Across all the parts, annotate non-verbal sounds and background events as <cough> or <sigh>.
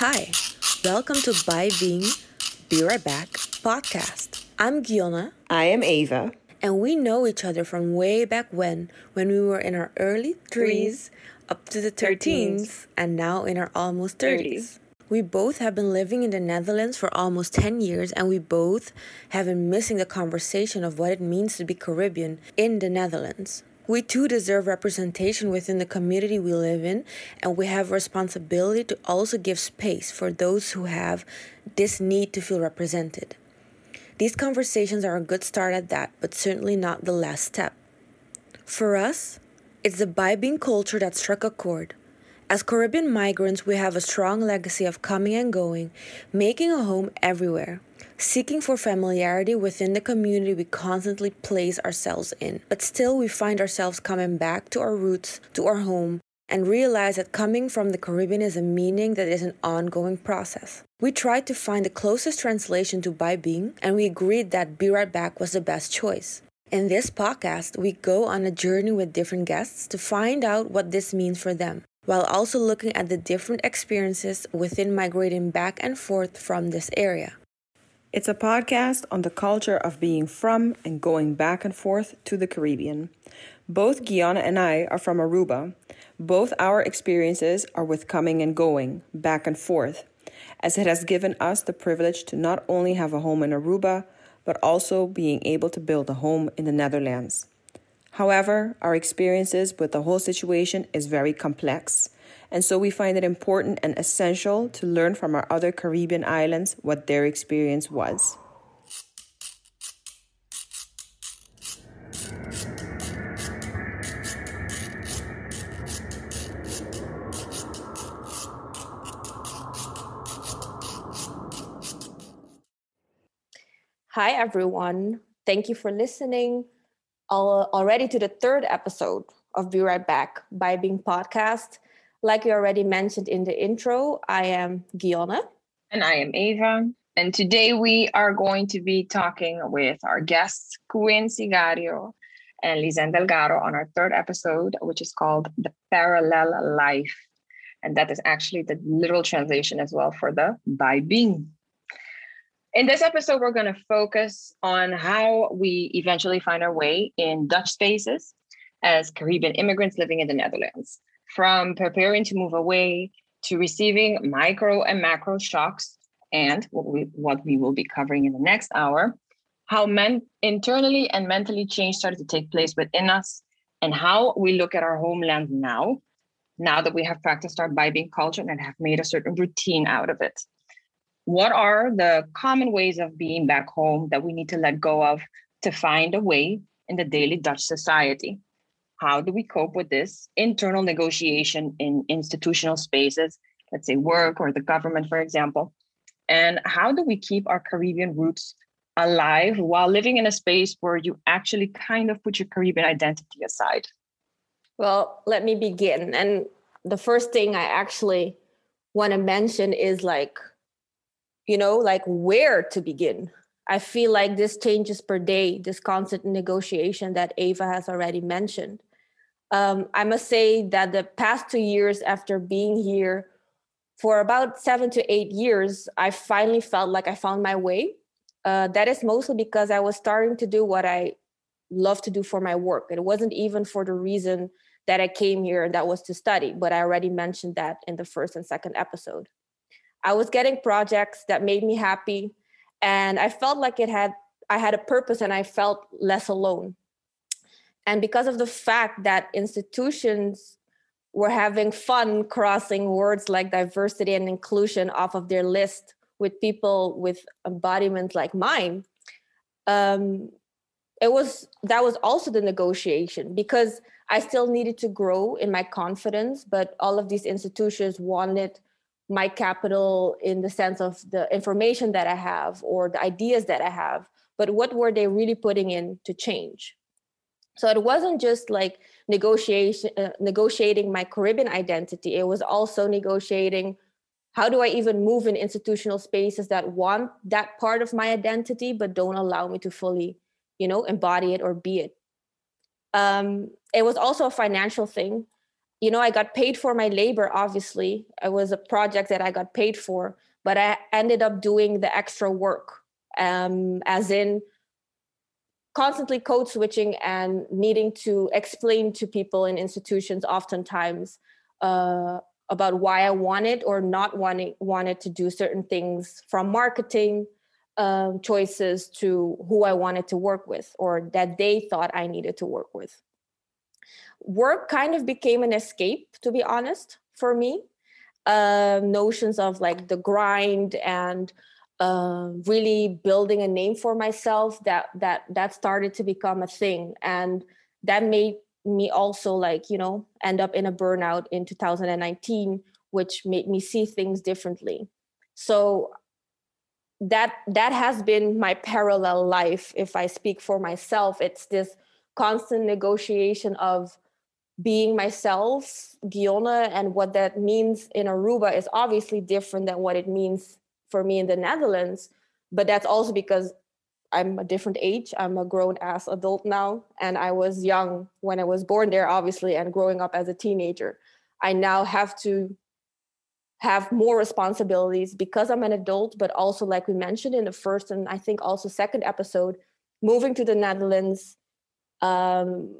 Hi, welcome to Bai Bin, Be Right Back podcast. I'm Gyonne. I am Eva. And we know each other from way back when, when we were in our early threes up to the 13s, and now in our almost 30s. We both have been living in the Netherlands for almost 10 years, and we both have been missing the conversation of what it means to be Caribbean in the Netherlands. We too deserve representation within the community we live in, and we have responsibility to also give space for those who have this need to feel represented. These conversations are a good start at that, but certainly not the last step. For us, it's the Bai Bin culture that struck a chord. As Caribbean migrants, we have a strong legacy of coming and going, making a home everywhere, seeking for familiarity within the community we constantly place ourselves in. But still, we find ourselves coming back to our roots, to our home, and realize that coming from the Caribbean is a meaning that is an ongoing process. We tried to find the closest translation to Bai Bin, and we agreed that Be Right Back was the best choice. In this podcast, we go on a journey with different guests to find out what this means for them while also looking at the different experiences within migrating back and forth from this area. It's a podcast on the culture of being from and going back and forth to the Caribbean. Both Gyonne and I are from Aruba. Both our experiences are with coming and going, back and forth, as it has given us the privilege to not only have a home in Aruba, but also being able to build a home in the Netherlands. However, our experiences with the whole situation is very complex, and so we find it important and essential to learn from our other Caribbean islands what their experience was. Hi, everyone. Thank you for listening uh, already to the third episode of Be Right Back Bai Bin Podcast. Like you already mentioned in the intro, I am Gyonne. And I am Eva. And today we are going to be talking with our guests, Quinsy Gario and Lisenne Delgado, on our third episode, which is called The Parallel Life. And that is actually the literal translation as well for the Bai Bin in this episode, we're going to focus on how we eventually find our way in Dutch spaces as Caribbean immigrants living in the Netherlands, from preparing to move away to receiving micro and macro shocks, and what we, what we will be covering in the next hour, how men internally and mentally change started to take place within us, and how we look at our homeland now, now that we have practiced our Bai Bin culture and have made a certain routine out of it what are the common ways of being back home that we need to let go of to find a way in the daily Dutch society? How do we cope with this internal negotiation in institutional spaces, let's say work or the government, for example? And how do we keep our Caribbean roots alive while living in a space where you actually kind of put your Caribbean identity aside? Well, let me begin. And the first thing I actually want to mention is like you know, like where to begin. I feel like this changes per day, this constant negotiation that Eva has already mentioned. Um, I must say that the past two years after being here for about seven to eight years, I finally felt like I found my way. Uh, that is mostly because I was starting to do what I love to do for my work. It wasn't even for the reason that I came here, and that was to study, but I already mentioned that in the first and second episode. I was getting projects that made me happy and I felt like it had I had a purpose and I felt less alone. And because of the fact that institutions were having fun crossing words like diversity and inclusion off of their list with people with embodiments like mine, um, it was that was also the negotiation because I still needed to grow in my confidence, but all of these institutions wanted my capital in the sense of the information that I have or the ideas that I have, but what were they really putting in to change? So it wasn't just like negotiation, uh, negotiating my Caribbean identity. It was also negotiating how do I even move in institutional spaces that want that part of my identity but don't allow me to fully, you know, embody it or be it. Um, it was also a financial thing you know, I got paid for my labor, obviously. It was a project that I got paid for, but I ended up doing the extra work, um, as in constantly code switching and needing to explain to people in institutions oftentimes uh, about why I wanted or not wanting wanted to do certain things from marketing um, choices to who I wanted to work with or that they thought I needed to work with. Work kind of became an escape, to be honest, for me. Uh, notions of like the grind and uh, really building a name for myself that that that started to become a thing. And that made me also like you know end up in a burnout in 2019 which made me see things differently. So that that has been my parallel life. If i speak for myself it's this constant negotiation of being myself Gyonne and what that means in aruba is obviously different than what it means for me in the netherlands but that's also because I'm a different age. I'm a grown ass adult now. And I was young when I was born there, obviously, and growing up as a teenager. I now have to have more responsibilities because I'm an adult, but also, like we mentioned in the first and I think also second episode, moving to the Netherlands um,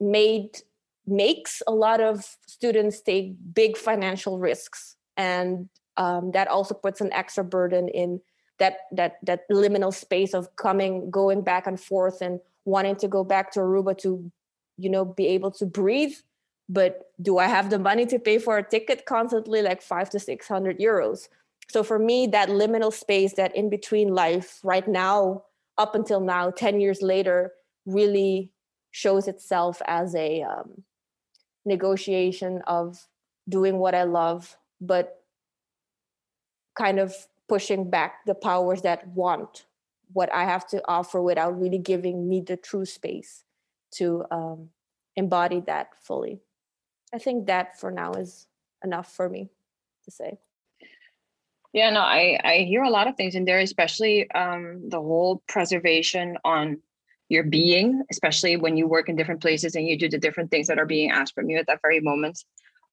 made makes a lot of students take big financial risks and um, that also puts an extra burden in that that that liminal space of coming going back and forth and wanting to go back to aruba to you know be able to breathe. But do i have the money to pay for a ticket constantly like five to six hundred euros? So for me that liminal space that in between life right now up until now 10 years later really shows itself as a um, negotiation of doing what i love but kind of pushing back the powers that want what I have to offer without really giving me the true space to um, embody that fully. I think that for now is enough for me to say. Yeah, no, I I hear a lot of things in there, especially um, the whole preservation on your being, especially when you work in different places and you do the different things that are being asked from you at that very moment.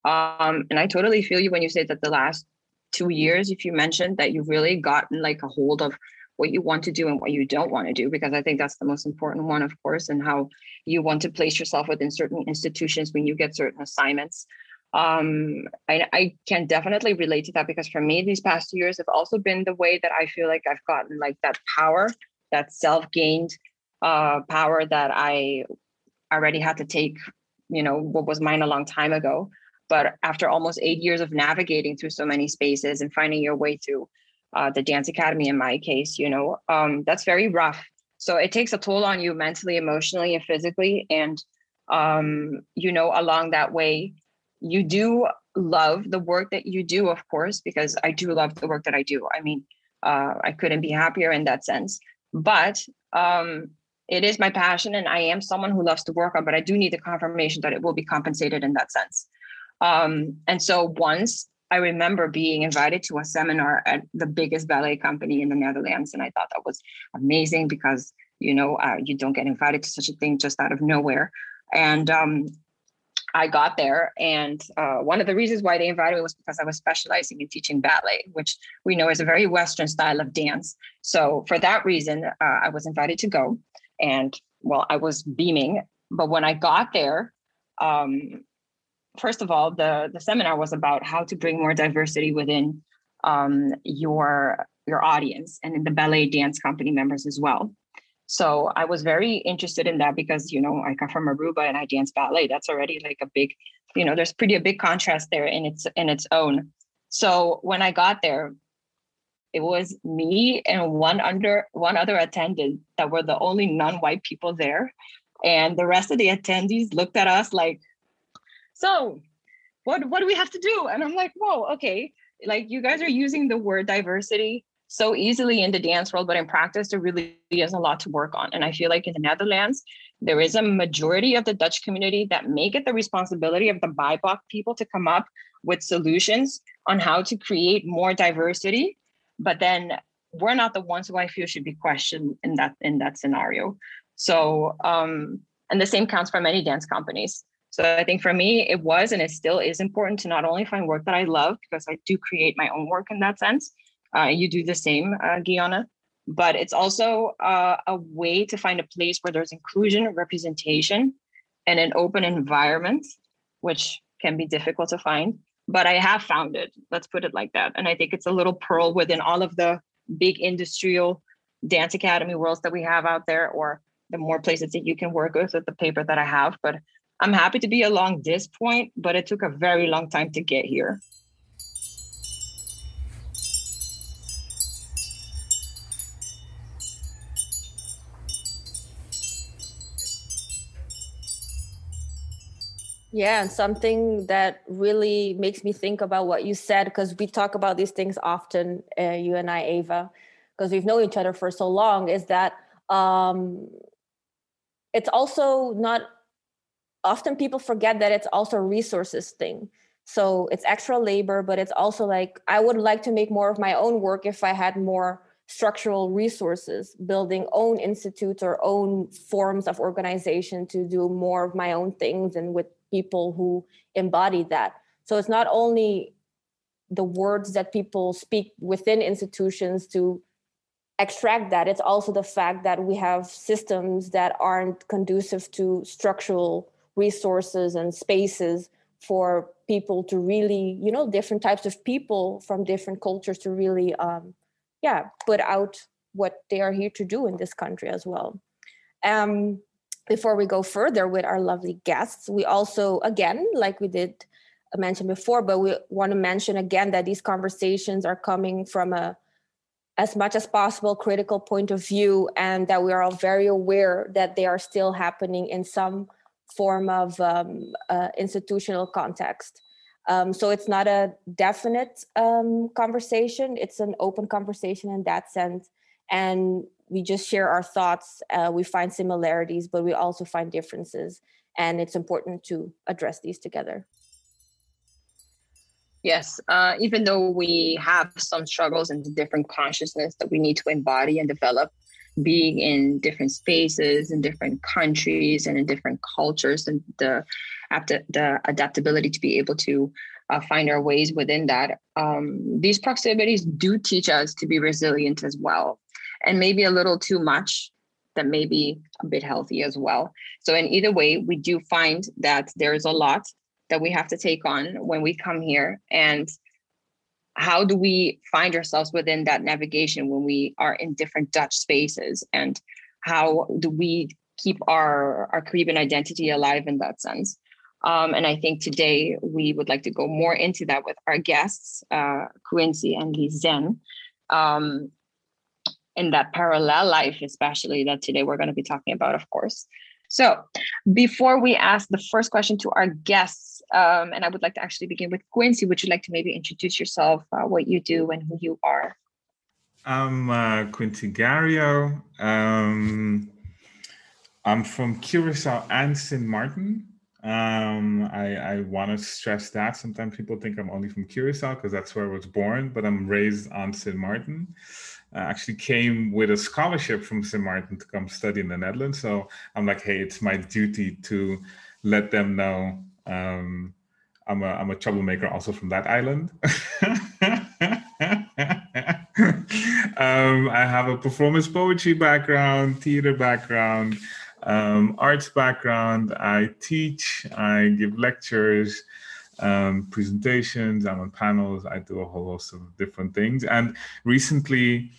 Um, and I totally feel you when you say that the last two years if you mentioned that you've really gotten like a hold of what you want to do and what you don't want to do because i think that's the most important one of course and how you want to place yourself within certain institutions when you get certain assignments. Um, I, I can definitely relate to that because for me these past two years have also been the way that i feel like i've gotten like that power that self-gained uh, power that i already had to take you know what was mine a long time ago but after almost eight years of navigating through so many spaces and finding your way through uh, the dance academy, in my case, you know, um, that's very rough. So it takes a toll on you mentally, emotionally, and physically. And, um, you know, along that way, you do love the work that you do, of course, because I do love the work that I do. I mean, uh, I couldn't be happier in that sense. But um, it is my passion, and I am someone who loves to work on, but I do need the confirmation that it will be compensated in that sense. Um, and so once I remember being invited to a seminar at the biggest ballet company in the Netherlands, and I thought that was amazing because you know uh, you don't get invited to such a thing just out of nowhere. And um, I got there, and uh, one of the reasons why they invited me was because I was specializing in teaching ballet, which we know is a very Western style of dance. So for that reason, uh, I was invited to go, and well, I was beaming. But when I got there, um, first of all, the the seminar was about how to bring more diversity within um, your your audience and in the ballet dance company members as well. So I was very interested in that because you know I come from Aruba and I dance ballet. That's already like a big, you know, there's pretty a big contrast there in its in its own. So when I got there, it was me and one under one other attendant that were the only non-white people there, and the rest of the attendees looked at us like, so what what do we have to do? And i'm like whoa okay. Like you guys are using the word diversity so easily in the dance world but in practice there really is a lot to work on. And i feel like in the netherlands there is a majority of the dutch community that make it the responsibility of the bipoc people to come up with solutions on how to create more diversity. But then we're not the ones who i feel should be questioned in that in that scenario. So um and the same counts for many dance companies So I think for me, it was and it still is important to not only find work that I love, because I do create my own work in that sense. Uh, you do the same, uh, Gyonne, but it's also uh, a way to find a place where there's inclusion, representation, and an open environment, which can be difficult to find. But I have found it. Let's put it like that. And I think it's a little pearl within all of the big industrial dance academy worlds that we have out there, or the more places that you can work with with the paper that I have. But I'm happy to be along this point, but it took a very long time to get here. Yeah, and something that really makes me think about what you said, because we talk about these things often, uh, you and I, Eva, because we've known each other for so long, is that um, it's also not often people forget that it's also a resources thing. So it's extra labor but it's also like i would like to make more of my own work if i had more structural resources building own institutes or own forms of organization to do more of my own things and with people who embody that. So it's not only the words that people speak within institutions to extract that it's also the fact that we have systems that aren't conducive to structural resources and spaces for people to really you know different types of people from different cultures to really um yeah put out what they are here to do in this country as well. Um before we go further with our lovely guests we also again like we did mention before but we want to mention again that these conversations are coming from a as much as possible critical point of view and that we are all very aware that they are still happening in some form of um, uh, institutional context. Um, so it's not a definite um, conversation, it's an open conversation in that sense. And we just share our thoughts. Uh, we find similarities, but we also find differences. And it's important to address these together. Yes, uh, even though we have some struggles and different consciousness that we need to embody and develop, being in different spaces in different countries and in different cultures and the the adaptability to be able to uh, find our ways within that um, these proximities do teach us to be resilient as well. And maybe a little too much that may be a bit healthy as well. So in either way we do find that there's a lot that we have to take on when we come here. And how do we find ourselves within that navigation when we are in different Dutch spaces? And how do we keep our, our Caribbean identity alive in that sense? Um, and I think today we would like to go more into that with our guests, uh, Quinsy and Lisenne, um, in that parallel life, especially that today we're going to be talking about, of course. So before we ask the first question to our guests, um, and I would like to actually begin with Quinsy, would you like to maybe introduce yourself, uh, what you do, and who you are? I'm uh, Quinsy Gario. Um, I'm from Curacao and St. Martin. Um, I, I want to stress that. Sometimes people think I'm only from Curacao because that's where I was born, but I'm raised on St. Martin I actually came with a scholarship from St. Martin to come study in the Netherlands. So I'm like, hey, it's my duty to let them know um, I'm a I'm a troublemaker also from that island. <laughs> um, I have a performance poetry background, theater background, um, arts background. I teach, I give lectures, um, presentations, I'm on panels, I do a whole host of different things. And recently,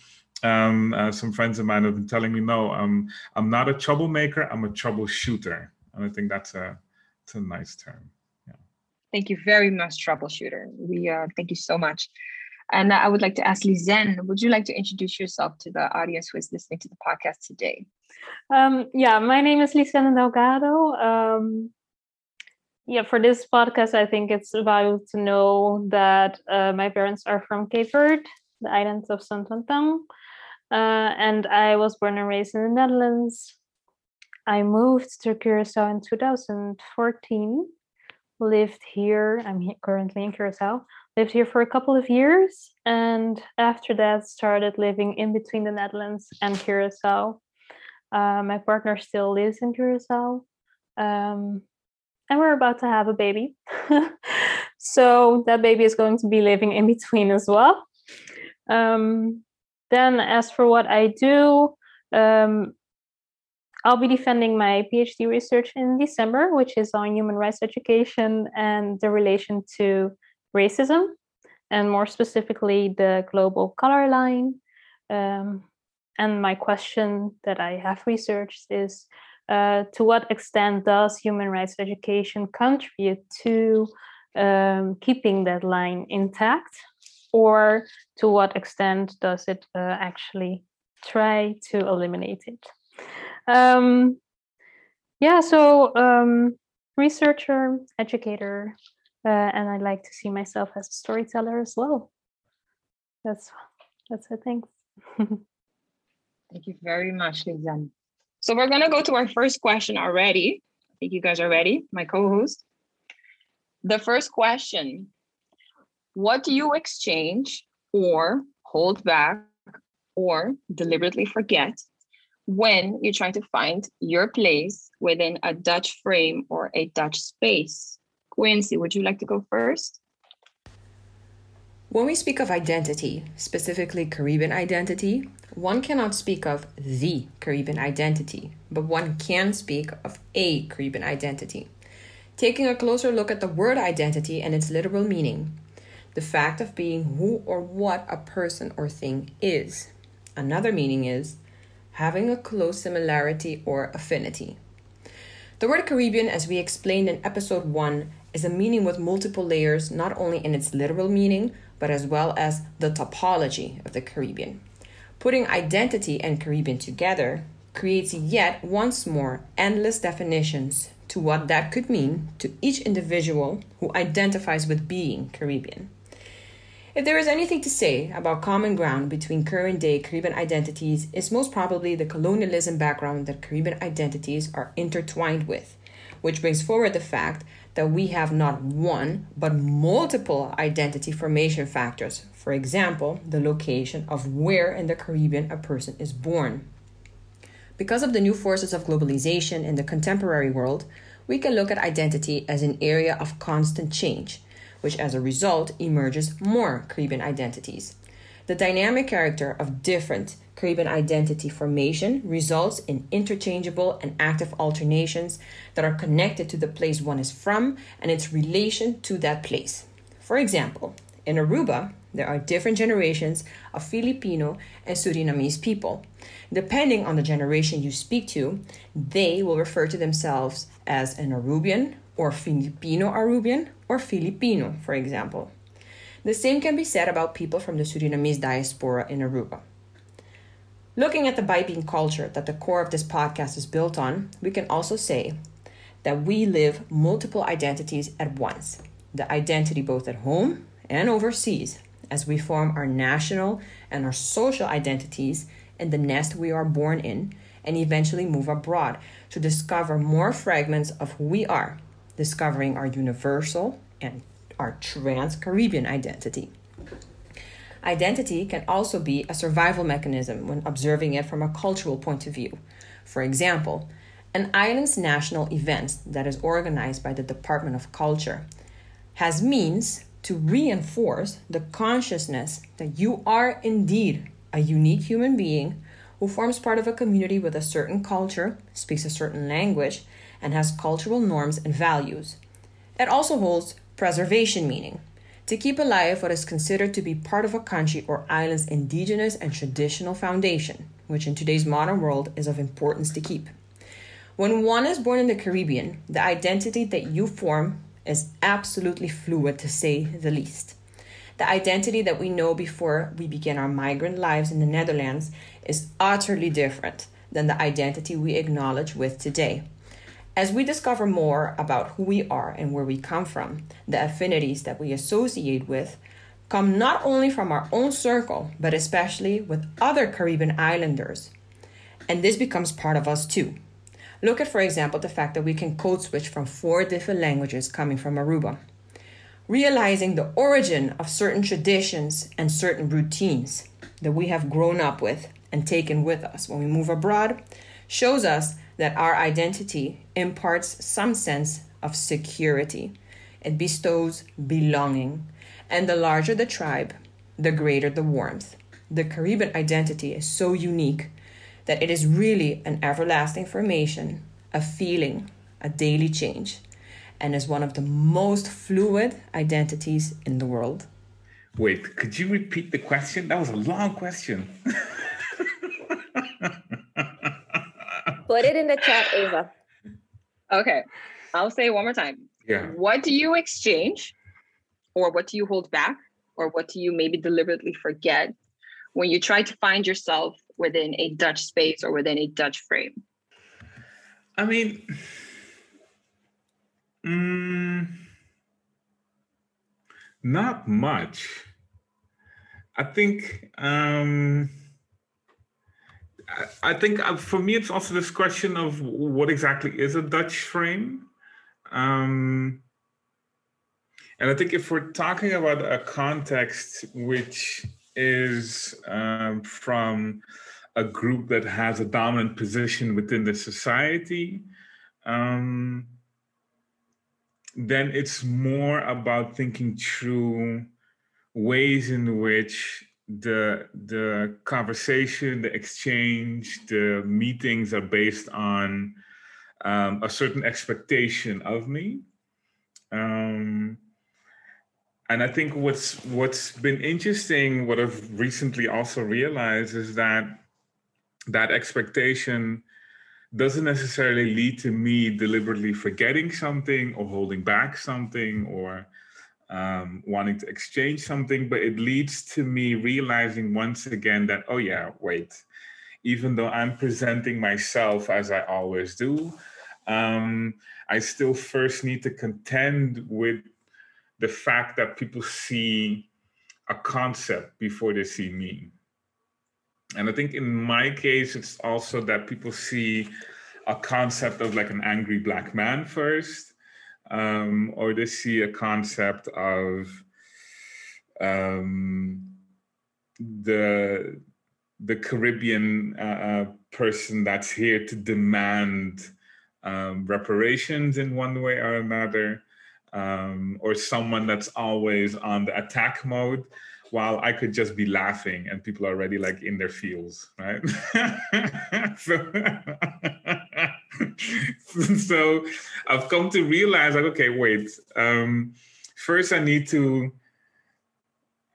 um, uh, some friends of mine have been telling me, no, um, I'm not a troublemaker, I'm a troubleshooter. And I think that's a, that's a nice term. Yeah. Thank you very much, troubleshooter. We uh, thank you so much. And I would like to ask Lisenne, would you like to introduce yourself to the audience who is listening to the podcast today? Um, yeah, my name is Lisenne Delgado. Um, yeah, for this podcast, I think it's valuable to know that uh, my parents are from Cape Verde, the islands of Saint Anton. Uh, and I was born and raised in the Netherlands. I moved to Curacao in 2014. Lived here. I'm currently in Curacao. Lived here for a couple of years, and after that, started living in between the Netherlands and Curacao. Uh, my partner still lives in Curacao. Um, and we're about to have a baby. <laughs> so that baby is going to be living in between as well. Um, then, as for what I do, um, I'll be defending my PhD research in December, which is on human rights education and the relation to racism, and more specifically, the global color line. Um, and my question that I have researched is uh, to what extent does human rights education contribute to um, keeping that line intact? Or to what extent does it uh, actually try to eliminate it? Um, yeah, so um, researcher, educator, uh, and I like to see myself as a storyteller as well. That's that's it. Thanks. <laughs> Thank you very much, Lisenne. So we're gonna go to our first question already. I think you guys are ready, my co-host. The first question, what do you exchange or hold back or deliberately forget when you're trying to find your place within a Dutch frame or a Dutch space? Quinsy, would you like to go first? When we speak of identity, specifically Caribbean identity, one cannot speak of the Caribbean identity, but one can speak of a Caribbean identity. Taking a closer look at the word identity and its literal meaning, the fact of being who or what a person or thing is. Another meaning is having a close similarity or affinity. The word Caribbean, as we explained in episode 1, is a meaning with multiple layers, not only in its literal meaning, but as well as the topology of the Caribbean. Putting identity and Caribbean together creates yet once more endless definitions to what that could mean to each individual who identifies with being Caribbean. If there is anything to say about common ground between current day Caribbean identities, it's most probably the colonialism background that Caribbean identities are intertwined with, which brings forward the fact that we have not one, but multiple identity formation factors. For example, the location of where in the Caribbean a person is born. Because of the new forces of globalization in the contemporary world, we can look at identity as an area of constant change, which as a result emerges more Caribbean identities. The dynamic character of different Caribbean identity formation results in interchangeable and active alternations that are connected to the place one is from and its relation to that place. For example, in Aruba, there are different generations of Filipino and Surinamese people. Depending on the generation you speak to, they will refer to themselves as an Arubian or Filipino Arubian or Filipino, for example. The same can be said about people from the Surinamese diaspora in Aruba. Looking at the Bai Bin culture that the core of this podcast is built on, we can also say that we live multiple identities at once the identity both at home and overseas, as we form our national and our social identities in the nest we are born in, and eventually move abroad to discover more fragments of who we are, discovering our universal and our trans Caribbean identity. Identity can also be a survival mechanism when observing it from a cultural point of view. For example, an island's national event that is organized by the Department of Culture has means to reinforce the consciousness that you are indeed a unique human being who forms part of a community with a certain culture, speaks a certain language, and has cultural norms and values. It also holds preservation meaning to keep alive what is considered to be part of a country or island's indigenous and traditional foundation, which in today's modern world is of importance to keep. When one is born in the Caribbean, the identity that you form is absolutely fluid to say the least. The identity that we know before we begin our migrant lives in the Netherlands is utterly different than the identity we acknowledge with today. As we discover more about who we are and where we come from, the affinities that we associate with come not only from our own circle, but especially with other Caribbean islanders. And this becomes part of us too. Look at, for example, the fact that we can code switch from four different languages coming from Aruba. Realizing the origin of certain traditions and certain routines that we have grown up with and taken with us when we move abroad shows us that our identity imparts some sense of security. It bestows belonging. And the larger the tribe, the greater the warmth. The Caribbean identity is so unique that it is really an everlasting formation, a feeling, a daily change, and is one of the most fluid identities in the world. Wait, could you repeat the question? That was a long question. <laughs> Put it in the chat, Eva. Okay, I'll say it one more time. Yeah. What do you exchange, or what do you hold back, or what do you maybe deliberately forget when you try to find yourself within a Dutch space or within a Dutch frame? I mean, mm, not much. I think. Um, I think uh, for me, it's also this question of what exactly is a Dutch frame. Um, and I think if we're talking about a context which is um, from a group that has a dominant position within the society, um, then it's more about thinking through ways in which the the conversation, the exchange, the meetings are based on um, a certain expectation of me. Um, and I think what's what's been interesting, what I've recently also realized is that that expectation doesn't necessarily lead to me deliberately forgetting something or holding back something or um, wanting to exchange something, but it leads to me realizing once again that, oh, yeah, wait, even though I'm presenting myself as I always do, um, I still first need to contend with the fact that people see a concept before they see me. And I think in my case, it's also that people see a concept of like an angry black man first um, or they see a concept of um, the the Caribbean uh, uh, person that's here to demand um, reparations in one way or another, um, or someone that's always on the attack mode, while I could just be laughing and people are already like in their feels, right? <laughs> so, <laughs> <laughs> so I've come to realize like, okay, wait. Um, first, I need to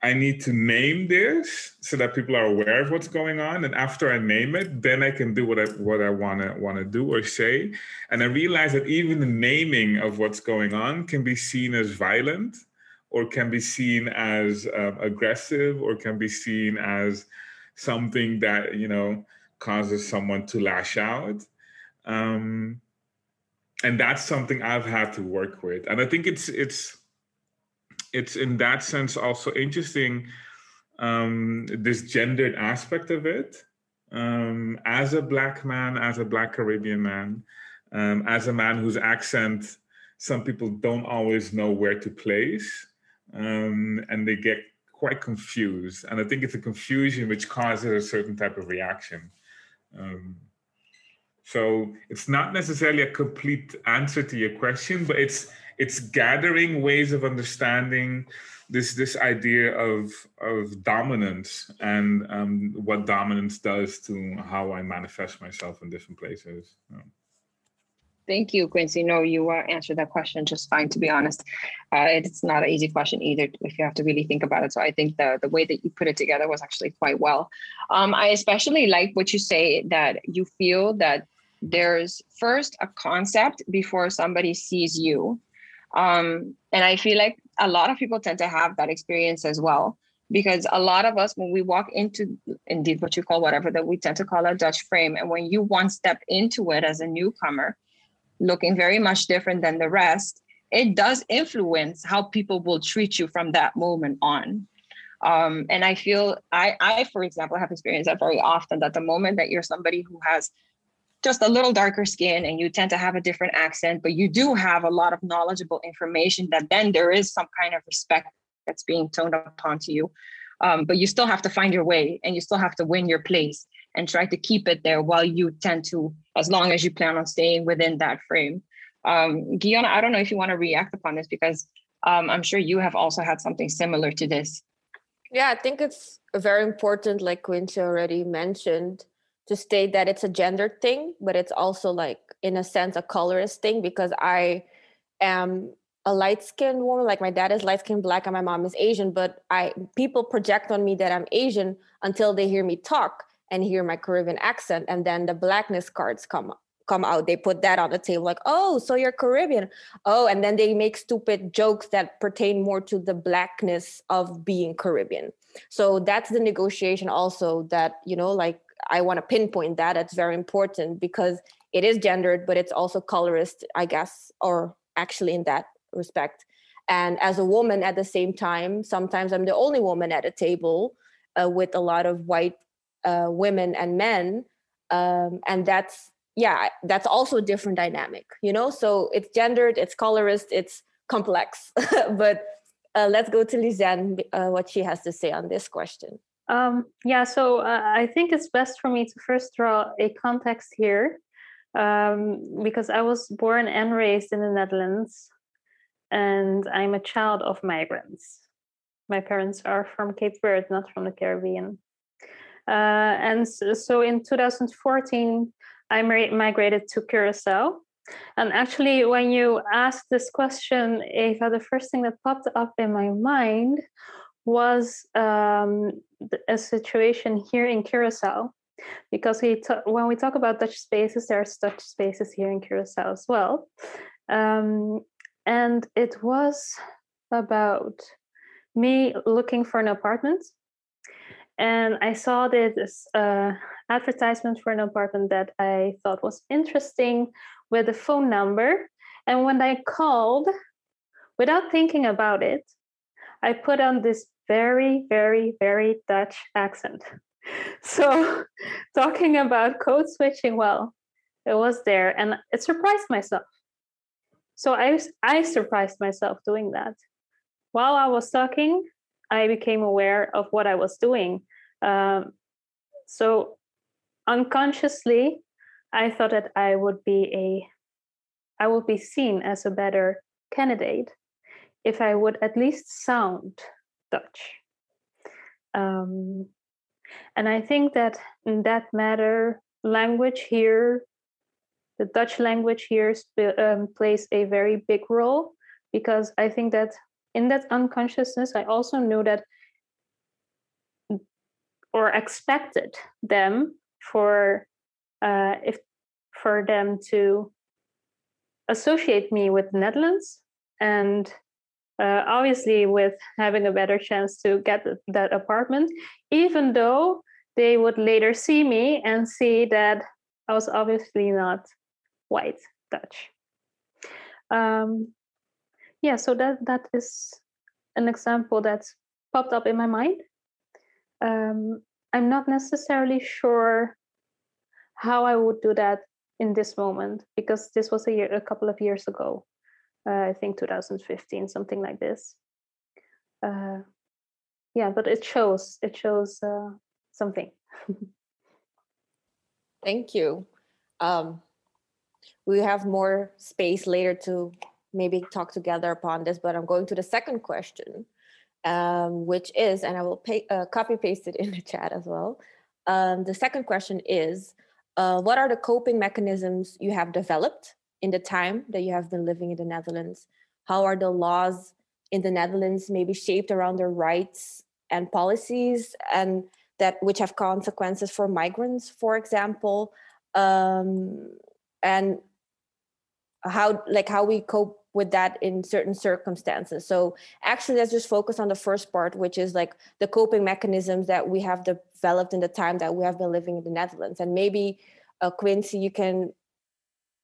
I need to name this so that people are aware of what's going on. And after I name it, then I can do what I what I wanna wanna do or say. And I realize that even the naming of what's going on can be seen as violent, or can be seen as uh, aggressive, or can be seen as something that you know causes someone to lash out. Um, and that's something I've had to work with. And I think it's it's it's in that sense also interesting um, this gendered aspect of it. Um, as a black man, as a black Caribbean man, um, as a man whose accent some people don't always know where to place, um, and they get quite confused. And I think it's a confusion which causes a certain type of reaction. So it's not necessarily a complete answer to your question, but it's it's gathering ways of understanding this this idea of of dominance and um, what dominance does to how I manifest myself in different places. Thank you, Quinsy. No, you uh, answered that question just fine. To be honest, uh, it's not an easy question either if you have to really think about it. So I think the the way that you put it together was actually quite well. Um, I especially like what you say that you feel that there's first a concept before somebody sees you. Um, and I feel like a lot of people tend to have that experience as well. Because a lot of us, when we walk into indeed what you call whatever that we tend to call a Dutch frame, and when you one step into it as a newcomer, looking very much different than the rest, it does influence how people will treat you from that moment on. Um, and I feel I, I, for example, have experienced that very often. That the moment that you're somebody who has just a little darker skin and you tend to have a different accent, but you do have a lot of knowledgeable information that then there is some kind of respect that's being toned upon to you. Um, but you still have to find your way and you still have to win your place and try to keep it there while you tend to, as long as you plan on staying within that frame. Um, Gyonne, I don't know if you want to react upon this because um, I'm sure you have also had something similar to this. Yeah, I think it's very important, like Quinsy already mentioned, to state that it's a gendered thing, but it's also like, in a sense, a colorist thing because I am a light skinned woman. Like my dad is light skinned black and my mom is Asian, but I people project on me that I'm Asian until they hear me talk and hear my Caribbean accent, and then the blackness cards come come out. They put that on the table, like, oh, so you're Caribbean. Oh, and then they make stupid jokes that pertain more to the blackness of being Caribbean. So that's the negotiation also that, you know, like I want to pinpoint that. That's very important because it is gendered, but it's also colorist, I guess, or actually in that respect. And as a woman at the same time, sometimes I'm the only woman at a table uh, with a lot of white uh, women and men. Um, and that's, yeah, that's also a different dynamic, you know? So it's gendered, it's colorist, it's complex. <laughs> but uh, let's go to Lisenne, uh, what she has to say on this question. Um, yeah, so uh, I think it's best for me to first draw a context here um, because I was born and raised in the Netherlands and I'm a child of migrants. My parents are from Cape Verde, not from the Caribbean. Uh, and so, in 2014, I migrated to Curacao. And actually, when you asked this question, Eva, the first thing that popped up in my mind was um, a situation here in Curacao. Because we when we talk about Dutch spaces, there's Dutch spaces here in Curacao as well. Um, and it was about me looking for an apartment and i saw this uh, advertisement for an apartment that i thought was interesting with a phone number and when i called without thinking about it i put on this very very very dutch accent <laughs> so <laughs> talking about code switching well it was there and it surprised myself so I, I surprised myself doing that. While I was talking, I became aware of what I was doing. Um, so unconsciously, I thought that I would be a, I would be seen as a better candidate if I would at least sound Dutch. Um, and I think that in that matter, language here the Dutch language here um, plays a very big role because I think that in that unconsciousness, I also knew that or expected them for uh, if for them to associate me with Netherlands and uh, obviously with having a better chance to get that apartment, even though they would later see me and see that I was obviously not white Dutch. Um, yeah, so that that is an example that's popped up in my mind. Um, I'm not necessarily sure how I would do that in this moment because this was a year, a couple of years ago. Uh, I think 2015, something like this. Uh, yeah, but it shows it shows uh, something. <laughs> Thank you. Um, we have more space later to maybe talk together upon this, but I'm going to the second question, um, which is, and I will pay, uh, copy paste it <laughs> in the chat as well. Um, the second question is, uh, what are the coping mechanisms you have developed in the time that you have been living in the Netherlands? How are the laws in the Netherlands maybe shaped around their rights and policies and that which have consequences for migrants, for example? Um, and how like how we cope with that in certain circumstances so actually let's just focus on the first part which is like the coping mechanisms that we have developed in the time that we have been living in the netherlands and maybe uh, quinsy you can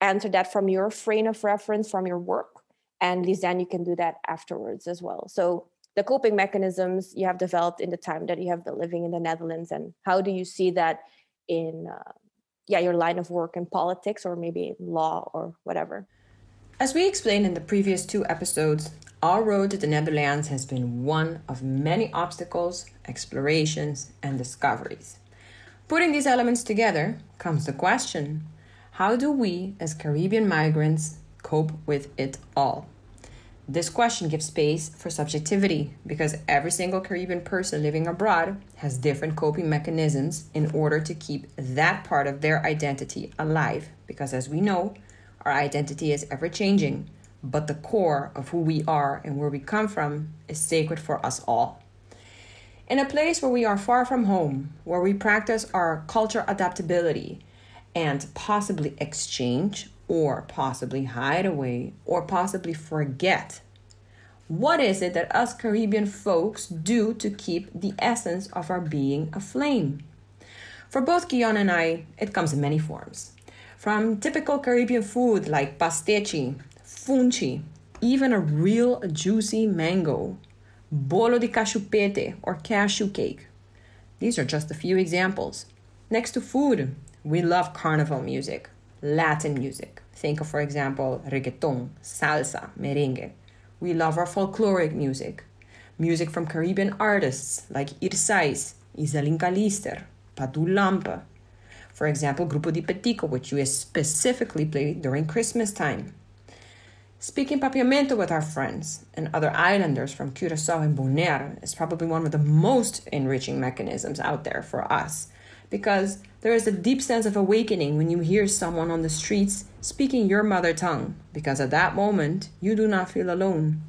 answer that from your frame of reference from your work and Lisenne, you can do that afterwards as well. So the coping mechanisms you have developed in the time that you have been living in the netherlands and how do you see that in uh, yeah your line of work in politics or maybe law or whatever? As we explained in the previous two episodes our road to the netherlands has been one of many obstacles explorations and discoveries. Putting these elements together comes the question how do we as caribbean migrants cope with it all? This question gives space for subjectivity because every single Caribbean person living abroad has different coping mechanisms in order to keep that part of their identity alive. Because as we know, our identity is ever changing, but the core of who we are and where we come from is sacred for us all. In a place where we are far from home, where we practice our culture adaptability and possibly exchange or possibly hide away or possibly forget. What is it that us Caribbean folks do to keep the essence of our being aflame? For both Gyonne and I, it comes in many forms. From typical Caribbean food like pastechi, funchi, even a real juicy mango, bolo de cachupete or cashew cake. These are just a few examples. Next to food, we love carnival music, Latin music. Think of, for example, reggaeton, salsa, merengue. We love our folkloric music, music from Caribbean artists like Irsais, Izaline Calister, Padu Lampa. For example, Grupo di Petico, which we specifically play during Christmas time. Speaking papiamento with our friends and other islanders from Curacao and Bonaire is probably one of the most enriching mechanisms out there for us because there is a deep sense of awakening when you hear someone on the streets speaking your mother tongue, because at that moment you do not feel alone.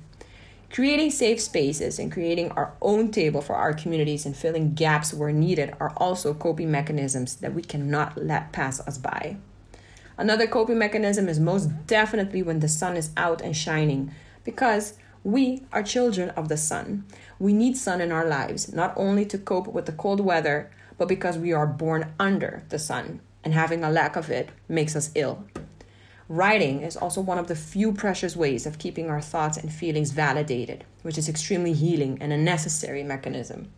Creating safe spaces and creating our own table for our communities and filling gaps where needed are also coping mechanisms that we cannot let pass us by. Another coping mechanism is most definitely when the sun is out and shining, because we are children of the sun. We need sun in our lives, not only to cope with the cold weather, but because we are born under the sun, and having a lack of it makes us ill. Writing is also one of the few precious ways of keeping our thoughts and feelings validated, which is extremely healing and a necessary mechanism.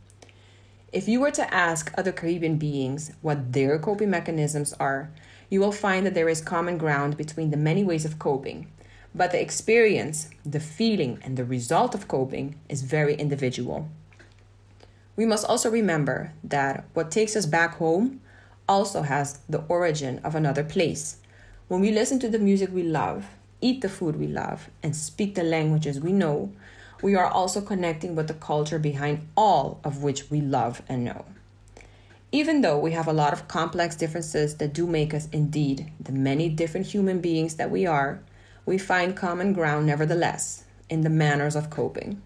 If you were to ask other Caribbean beings what their coping mechanisms are, you will find that there is common ground between the many ways of coping. But the experience, the feeling, and the result of coping is very individual. We must also remember that what takes us back home also has the origin of another place. When we listen to the music we love, eat the food we love, and speak the languages we know, we are also connecting with the culture behind all of which we love and know. Even though we have a lot of complex differences that do make us indeed the many different human beings that we are, we find common ground nevertheless in the manners of coping.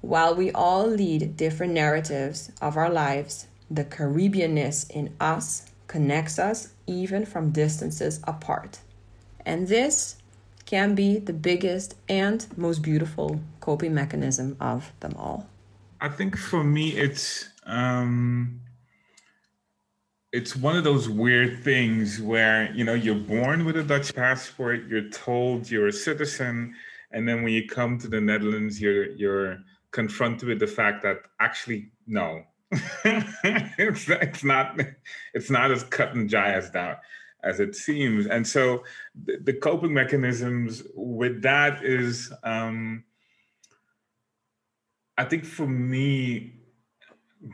While we all lead different narratives of our lives, the Caribbeanness in us connects us even from distances apart. And this can be the biggest and most beautiful coping mechanism of them all. I think for me, it's um, it's one of those weird things where you know you're born with a Dutch passport, you're told you're a citizen, and then when you come to the Netherlands, you're you're confronted with the fact that actually no. <laughs> It's, it's not it's not as cut and dry as that as it seems. And so the, the coping mechanisms with that is um i think for me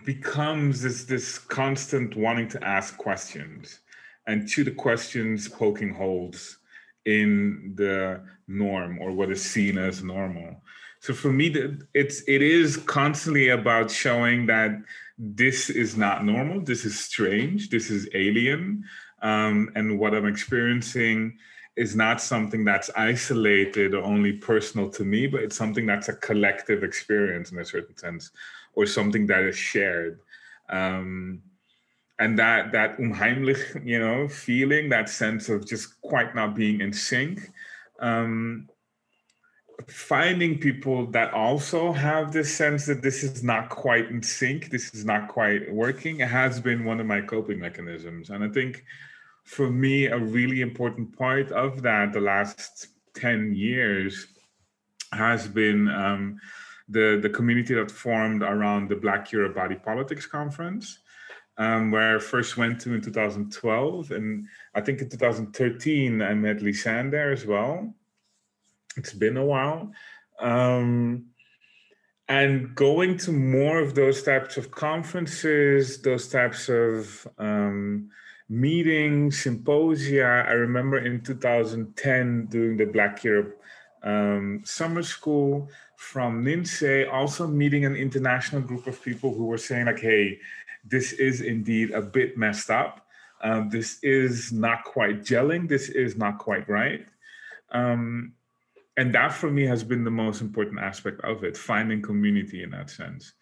becomes this this constant wanting to ask questions and to the questions poking holes in the norm or what is seen as normal so for me it's it is constantly about showing that this is not normal this is strange this is alien um, and what i'm experiencing is not something that's isolated or only personal to me but it's something that's a collective experience in a certain sense or something that is shared. Um, and that that unheimlich you know feeling that sense of just quite not being in sync um, finding people that also have this sense that this is not quite in sync, this is not quite working, has been one of my coping mechanisms. And I think for me, a really important part of that the last 10 years has been um, the, the community that formed around the Black Europe Body Politics Conference. Um, where I first went to in 2012. And I think in 2013, I met Lisenne there as well it's been a while. Um, and going to more of those types of conferences, those types of um, meetings, symposia. I remember in 2010 doing the Black Europe um, summer school from NiNsee, also meeting an international group of people who were saying like, hey, this is indeed a bit messed up. Um, this is not quite gelling. This is not quite right. Um, and that for me has been the most important aspect of it, finding community in that sense.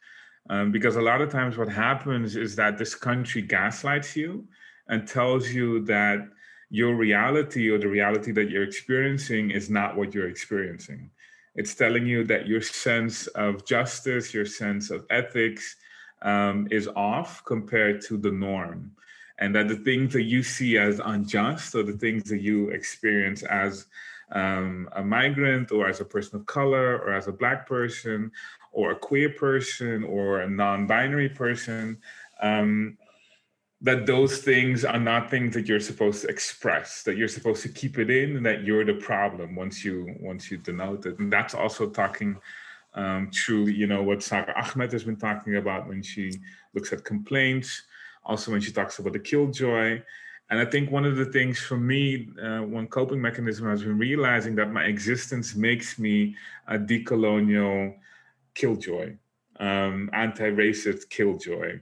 Um, because a lot of times what happens is that this country gaslights you and tells you that your reality or the reality that you're experiencing is not what you're experiencing. It's telling you that your sense of justice, your sense of ethics um, is off compared to the norm. And that the things that you see as unjust or the things that you experience as um, a migrant or as a person of color or as a Black person or a queer person or a non binary person um, that those things are not things that you're supposed to express that you're supposed to keep it in and that you're the problem once you once you denote it. And that's also talking um, you know what Sara Ahmed has been talking about when she looks at complaints also when she talks about the killjoy and i think one of the things for me uh, one coping mechanism has been realizing that my existence makes me a decolonial killjoy um, anti-racist killjoy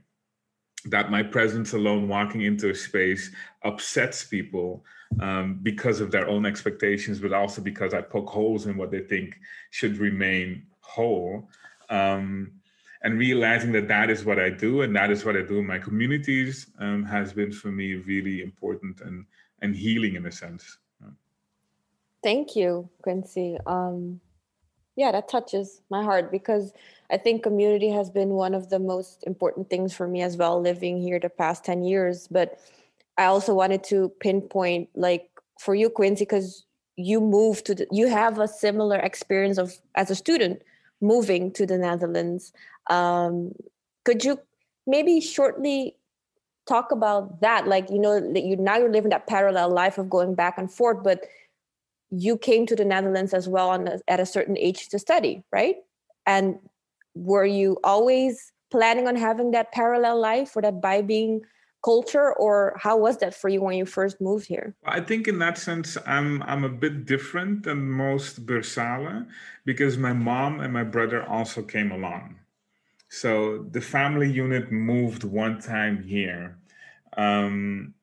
that my presence alone walking into a space upsets people um, because of their own expectations, but also because I poke holes in what they think should remain whole. Um, and realizing that that is what I do and that is what I do in my communities um, has been for me really important and, and healing in a sense. Thank you, Quinsy. Um, yeah, that touches my heart because I think community has been one of the most important things for me as well, living here the past 10 years. But I also wanted to pinpoint, like, for you, Quinsy, because you moved to the, you have a similar experience of as a student moving to the Netherlands. Um, could you maybe shortly talk about that? Like, you know, you now you're living that parallel life of going back and forth, but you came to the Netherlands as well on at a certain age to study, right? And were you always planning on having that parallel life or that by being culture or how was that for you when you first moved here? I think in that sense i'm i'm a bit different than most bursale because my mom and my brother also came along. So the family unit moved one time here. Um,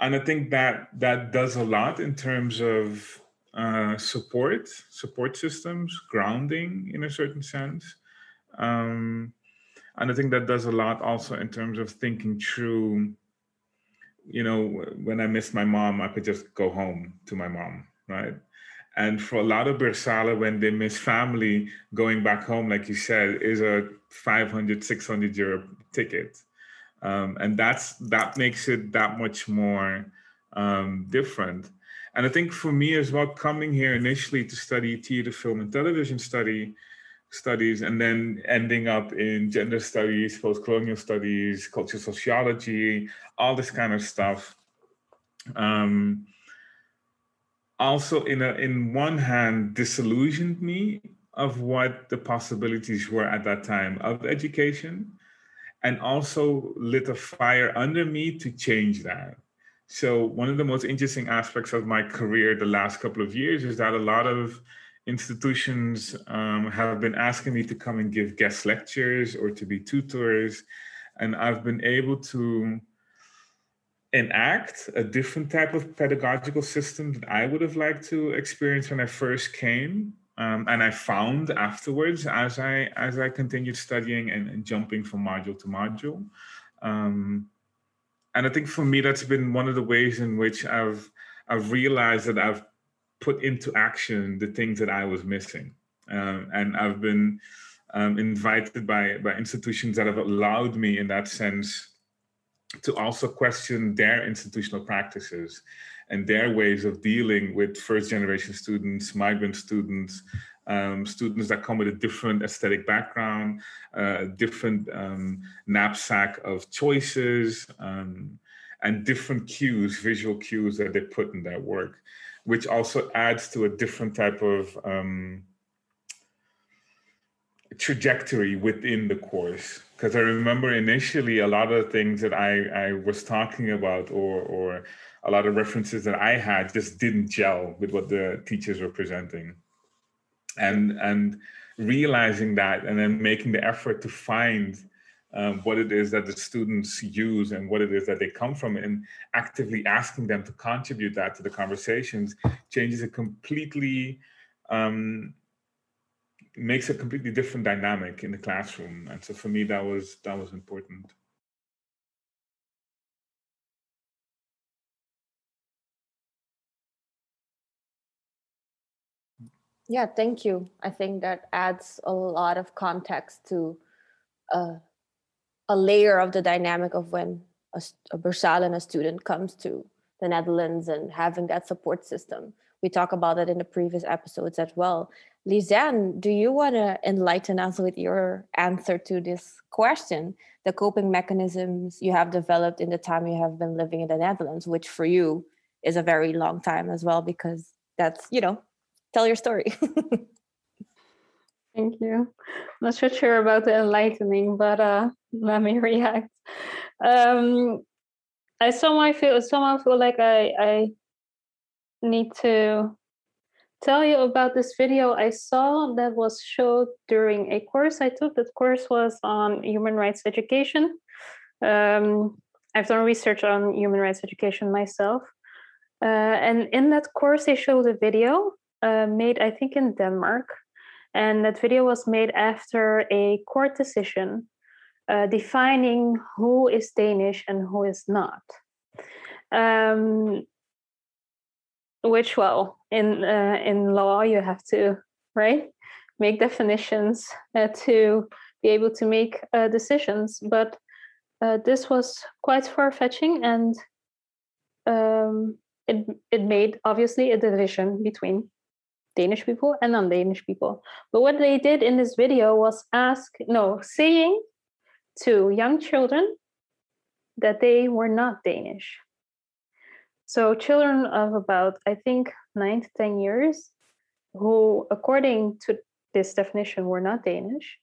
and i think that that does a lot in terms of uh, support support systems grounding in a certain sense. Um, and I think that does a lot also in terms of thinking through, you know, when I miss my mom, I could just go home to my mom, right? And for a lot of Bersala, when they miss family, going back home, like you said, is a 500, 600 euro ticket. Um, and that's that makes it that much more um, different. And I think for me as well, coming here initially to study theater, film, and television study, studies and then ending up in gender studies, post-colonial studies, cultural sociology, all this kind of stuff. Um, also, in a, in one hand, disillusioned me of what the possibilities were at that time of education, and also lit a fire under me to change that. So one of the most interesting aspects of my career the last couple of years is that a lot of institutions um, have been asking me to come and give guest lectures or to be tutors. And I've been able to enact a different type of pedagogical system that I would have liked to experience when I first came. Um, and I found afterwards as I as I continued studying and, and jumping from module to module. Um, and I think for me that's been one of the ways in which I've I've realized that I've put into action the things that I was missing. Um, and I've been um, invited by, by institutions that have allowed me, in that sense, to also question their institutional practices and their ways of dealing with first generation students, migrant students, um, students that come with a different aesthetic background, uh, different um, knapsack of choices, um, and different cues, visual cues that they put in their work which also adds to a different type of um, trajectory within the course because I remember initially a lot of things that I, I was talking about or or a lot of references that I had just didn't gel with what the teachers were presenting. And and realizing that and then making the effort to find um, what it is that the students use and what it is that they come from and actively asking them to contribute that to the conversations changes a completely um, makes a completely different dynamic in the classroom. And so for me that was that was important. Yeah thank you. I think that adds a lot of context to uh, a layer of the dynamic of when a, a Bersalen, a student comes to the Netherlands and having that support system. We talk about it in the previous episodes as well. Lisenne, do you want to enlighten us with your answer to this question? The coping mechanisms you have developed in the time you have been living in the Netherlands, which for you is a very long time as well, because that's, you know, tell your story. <laughs> Thank you. Not so sure about the enlightening, but uh, <laughs> let me react. Um, I somehow feel somehow feel like I I need to tell you about this video I saw that was showed during a course I took. That course was on human rights education. Um, I've done research on human rights education myself, uh, and in that course they showed a video uh, made I think in Denmark and that video was made after a court decision uh, defining who is Danish and who is not. Um, which, well, in uh, in law you have to right make definitions uh, to be able to make uh, decisions. But uh, this was quite far fetching, and um, it it made obviously a division between Danish people and non-Danish people. But what they did in this video was ask, no, saying to young children that they were not Danish. So children of about, I think, nine to 10 years, who, according to this definition, were not Danish,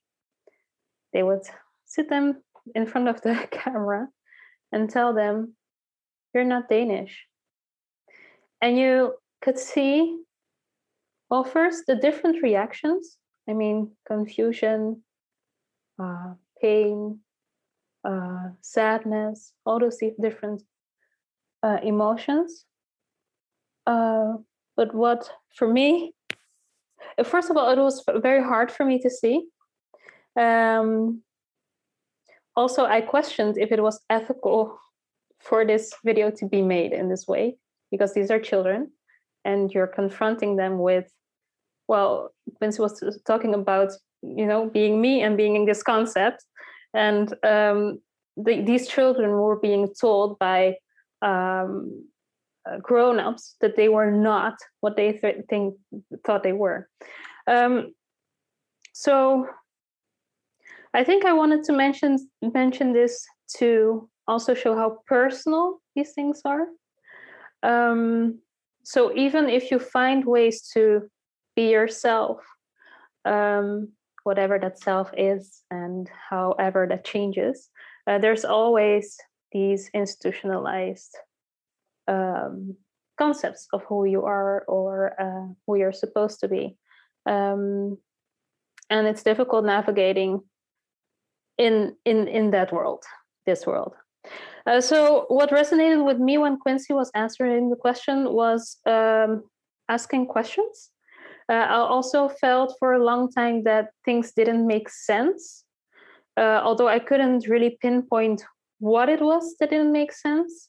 they would sit them in front of the <laughs> camera and tell them, you're not Danish. And you could see well, first, the different reactions. I mean, confusion, uh, pain, uh, sadness, all those different uh, emotions. Uh, but what, for me, <laughs> first of all, it was very hard for me to see. Um, also, I questioned if it was ethical for this video to be made in this way because these are children and you're confronting them with well, Quinsy was talking about, you know, being me and being in this concept. And um, the, these children were being told by um, uh, grown-ups that they were not what they th- think thought they were. Um, so I think I wanted to mention mention this to also show how personal these things are. Um, so even if you find ways to be yourself um, whatever that self is and however that changes uh, there's always these institutionalized um, concepts of who you are or uh, who you're supposed to be. Um, and it's difficult navigating in in in that world this world uh, so what resonated with me when quinsy was answering the question was um, asking questions uh, I also felt for a long time that things didn't make sense, uh, although I couldn't really pinpoint what it was that didn't make sense.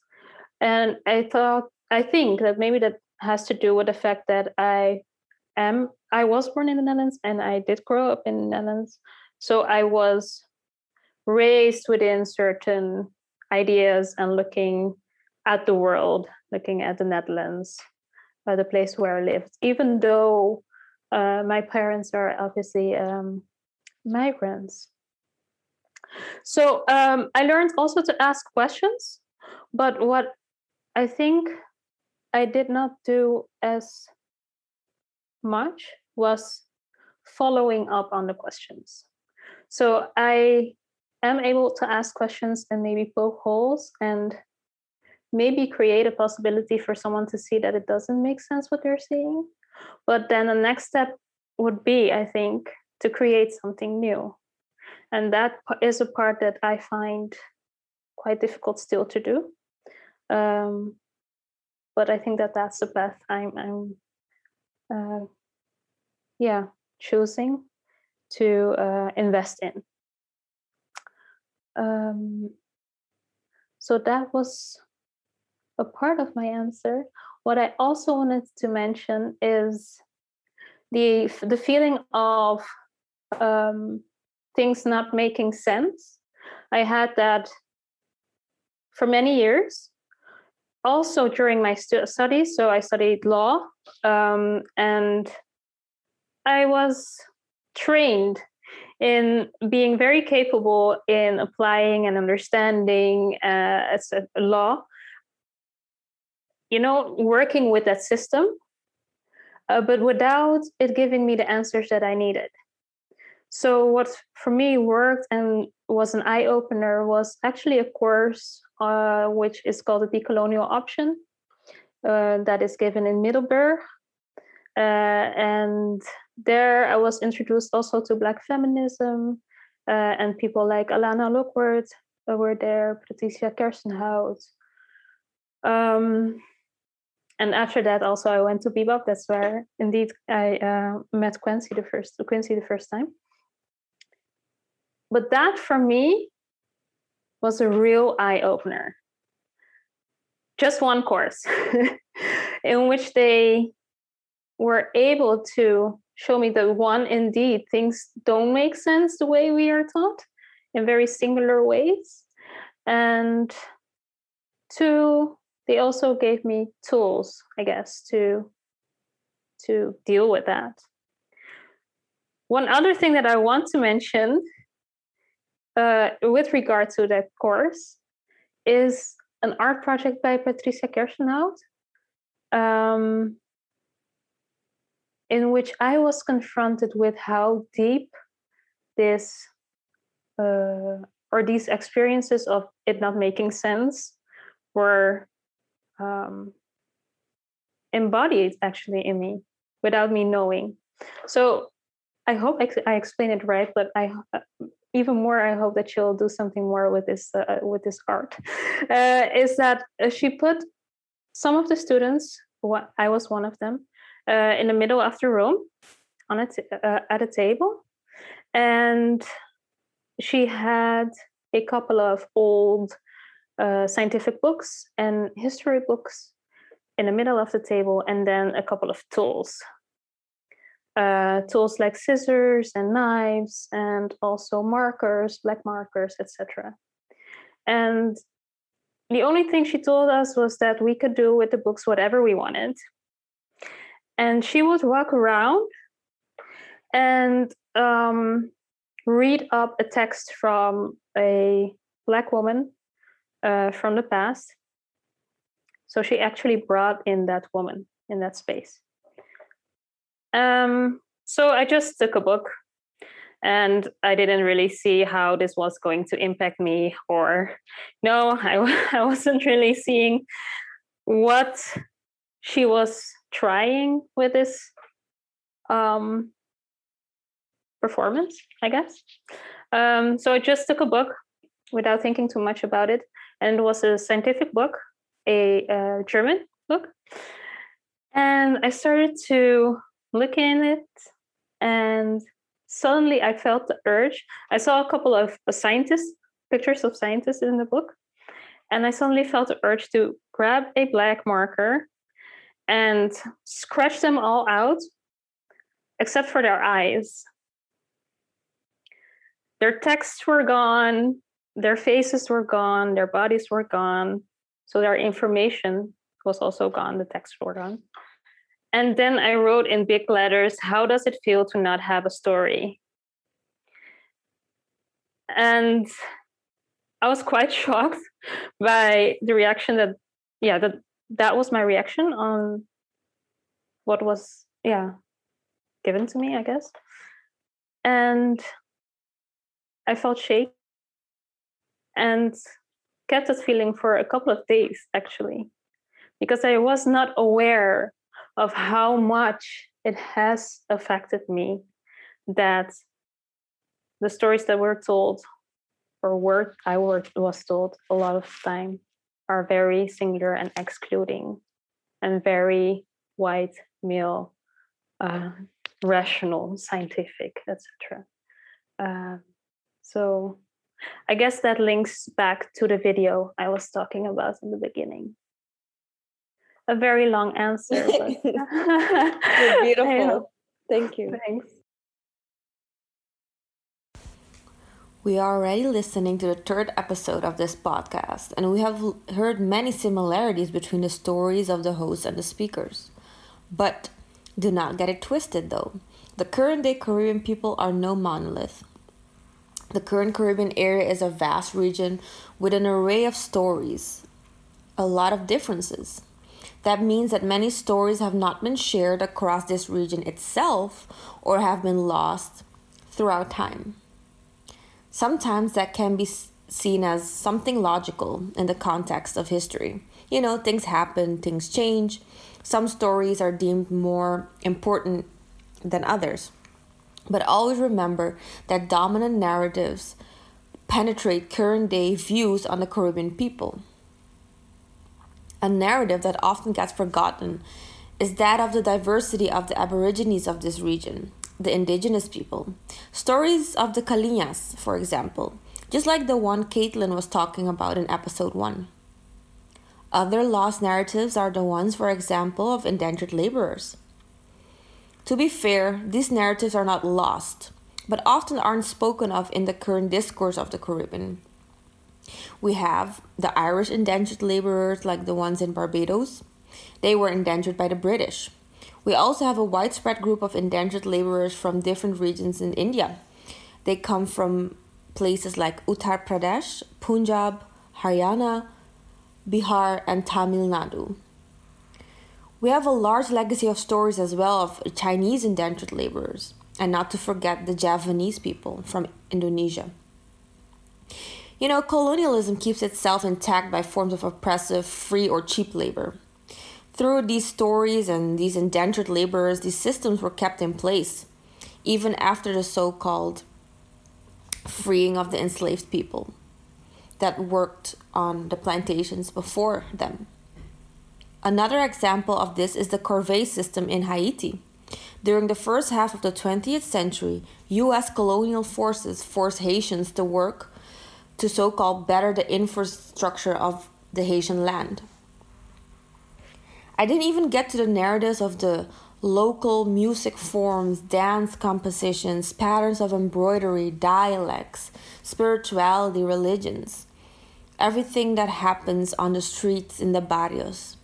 And I thought, I think that maybe that has to do with the fact that I am, I was born in the Netherlands and I did grow up in the Netherlands. So I was raised within certain ideas and looking at the world, looking at the Netherlands, uh, the place where I lived, even though uh, my parents are obviously um, migrants. So um, I learned also to ask questions, but what I think I did not do as much was following up on the questions. So I am able to ask questions and maybe poke holes and maybe create a possibility for someone to see that it doesn't make sense what they're saying. But then the next step would be, I think, to create something new. And that is a part that I find quite difficult still to do. Um, but I think that that's the path I'm, I'm uh, yeah, choosing to uh, invest in. Um, so that was a part of my answer. What I also wanted to mention is the the feeling of um, things not making sense. I had that for many years. Also during my stu- studies, so I studied law, um, and I was trained in being very capable in applying and understanding uh, a law you know, working with that system, uh, but without it giving me the answers that I needed. So, what for me worked and was an eye opener was actually a course uh, which is called the Decolonial Option uh, that is given in Middelburg. Uh, and there I was introduced also to Black feminism, uh, and people like Alana Lockward were there, Patricia Kaersenhout. Um, and after that also i went to bebop. That's where indeed i uh, met quinsy the first quinsy the first time. But that for me was a real eye-opener. Just one course <laughs> in which they were able to show me that one indeed things don't make sense the way we are taught in very singular ways and two they also gave me tools, I guess, to to deal with that. One other thing that I want to mention uh, with regard to that course is an art project by Patricia Kaersenhout, um, in which I was confronted with how deep this uh, or these experiences of it not making sense were um, embodied actually in me without me knowing. So I hope I, I explain it right, but I uh, even more I hope that she'll do something more with this uh, with this art. Uh, is that uh, she put some of the students, I was one of them, uh, in the middle of the room on a t- uh, at a table, and she had a couple of old uh, scientific books and history books in the middle of the table, and then a couple of tools. Uh, tools like scissors and knives, and also markers, black markers, etc. And the only thing she told us was that we could do with the books whatever we wanted. And she would walk around and um, read up a text from a black woman uh, from the past. So she actually brought in that woman in that space. Um, so I just took a book and I didn't really see how this was going to impact me, or no, I, <laughs> I wasn't really seeing what she was trying with this um, performance, I guess. Um, so I just took a book without thinking too much about it and it was a scientific book, a, a German book. And I started to look in it, and suddenly I felt the urge. I saw a couple of scientists, pictures of scientists in the book, and I suddenly felt the urge to grab a black marker and scratch them all out, except for their eyes. Their texts were gone, their faces were gone, their bodies were gone, so their information was also gone, the text were gone. And then I wrote in big letters, How does it feel to not have a story? And I was quite <laughs> shocked by the reaction that, yeah, that that was my reaction on what was, yeah, given to me, I guess. And I felt shaky and kept that feeling for a couple of days actually, because I was not aware of how much it has affected me that the stories that were told or word I was told a lot of time are very singular and excluding and very white male uh, rational scientific etc uh, so i guess that links back to the video i was talking about in the beginning. A very long answer but <laughs> beautiful. <laughs> Thank you. Thanks We are already listening to the third episode of this podcast, and we have heard many similarities between the stories of the hosts and the speakers. But do not get it twisted though. The current day Caribbean people are no monolith. The current Caribbean area is a vast region with an array of stories, a lot of differences. That means that many stories have not been shared across this region itself or have been lost throughout time. Sometimes that can be seen as something logical in the context of history. You know, things happen, things change. Some stories are deemed more important than others. But always remember that dominant narratives penetrate current day views on the Caribbean people. A narrative that often gets forgotten is that of the diversity of the Aborigines of this region the indigenous people. Stories of the Kalinas, for example, just like the one Caitlin was talking about in episode 1. Other lost narratives are the ones, for example, of indentured laborers. To be fair, these narratives are not lost, but often aren't spoken of in the current discourse of the Caribbean. We have the Irish indentured laborers, like the ones in Barbados. They were indentured by the British. We also have a widespread group of indentured laborers from different regions in India. They come from places like Uttar Pradesh, Punjab, Haryana, Bihar, and Tamil Nadu. We have a large legacy of stories as well of Chinese indentured laborers, and not to forget the Javanese people from Indonesia. You know, colonialism keeps itself intact by forms of oppressive, free, or cheap labor. Through these stories and these indentured laborers, these systems were kept in place, even after the so called freeing of the enslaved people that worked on the plantations before them. Another example of this is the corvée system in Haiti. During the first half of the 20th century, US colonial forces forced Haitians to work to so called better the infrastructure of the Haitian land. I didn't even get to the narratives of the local music forms, dance compositions, patterns of embroidery, dialects, spirituality, religions. Everything that happens on the streets in the barrios.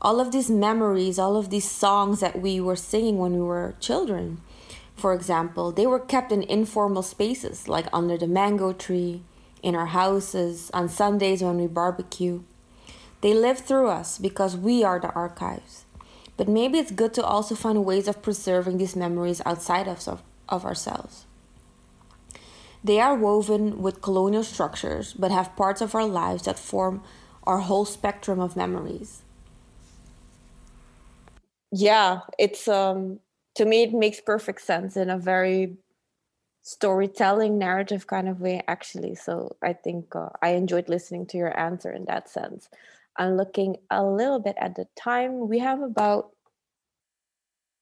All of these memories, all of these songs that we were singing when we were children, for example, they were kept in informal spaces like under the mango tree, in our houses, on Sundays when we barbecue. They live through us because we are the archives. But maybe it's good to also find ways of preserving these memories outside of, of ourselves. They are woven with colonial structures, but have parts of our lives that form our whole spectrum of memories. Yeah, it's um to me it makes perfect sense in a very storytelling narrative kind of way actually so i think uh, i enjoyed listening to your answer in that sense I'm looking a little bit at the time. We have about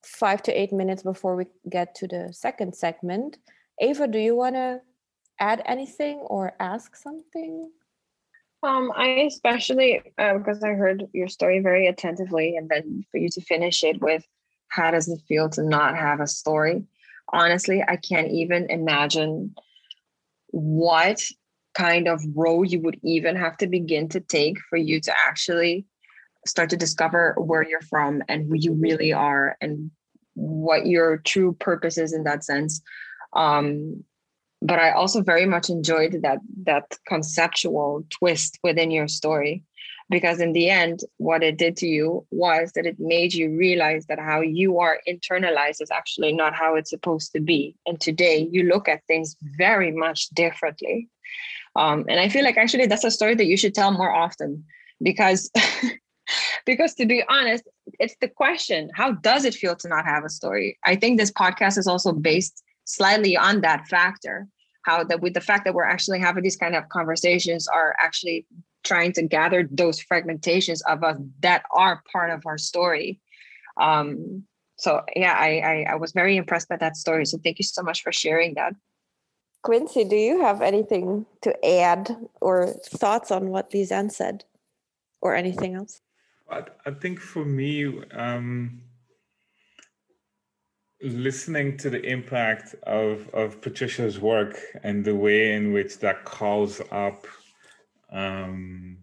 five to eight minutes before we get to the second segment. Eva, do you want to add anything or ask something? Um, I especially because I heard your story very attentively, and then for you to finish it with, how does it feel to not have a story? Honestly, I can't even imagine what kind of role you would even have to begin to take for you to actually start to discover where you're from and who you really are and what your true purpose is in that sense. Um, but i also very much enjoyed that that conceptual twist within your story because in the end what it did to you was that it made you realize that how you are internalized is actually not how it's supposed to be. And today you look at things very much differently um, and i feel like actually that's a story that you should tell more often because <laughs> because to be honest it's the question how does it feel to not have a story i think this podcast is also based slightly on that factor how that with the fact that we're actually having these kind of conversations are actually trying to gather those fragmentations of us that are part of our story. Um, so yeah, I, I, I was very impressed by that story. So thank you so much for sharing that. Quinsy, do you have anything to add or thoughts on what Lisenne said, or anything else? I, I think for me, um, listening to the impact of of Patricia's work and the way in which that calls up um,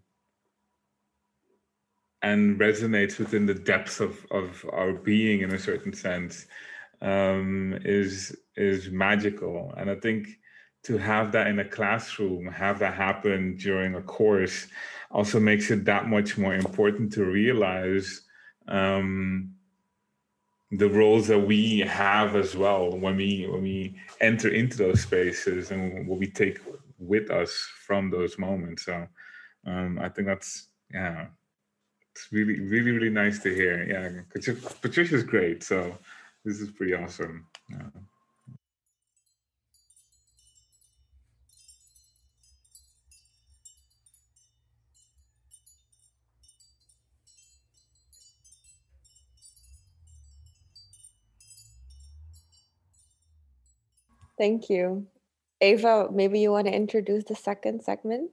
and resonates within the depths of, of our being in a certain sense um, is is magical. And I think to have that in a classroom, have that happen during a course, also makes it that much more important to realize um, the roles that we have as well when we when we enter into those spaces and what we take with us from those moments. So um, I think that's yeah, it's really really really nice to hear. Yeah, Patricia's great. So this is pretty awesome. Yeah. Thank you. Eva, maybe you want to introduce the second segment?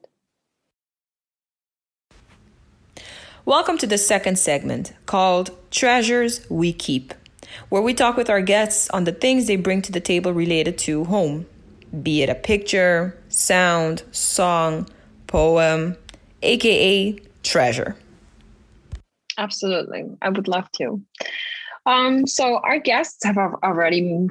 Welcome to the second segment called Treasures We Keep, where we talk with our guests on the things they bring to the table related to home, be it a picture, sound, song, poem, aka treasure. Absolutely. I would love to. Um, so, our guests have already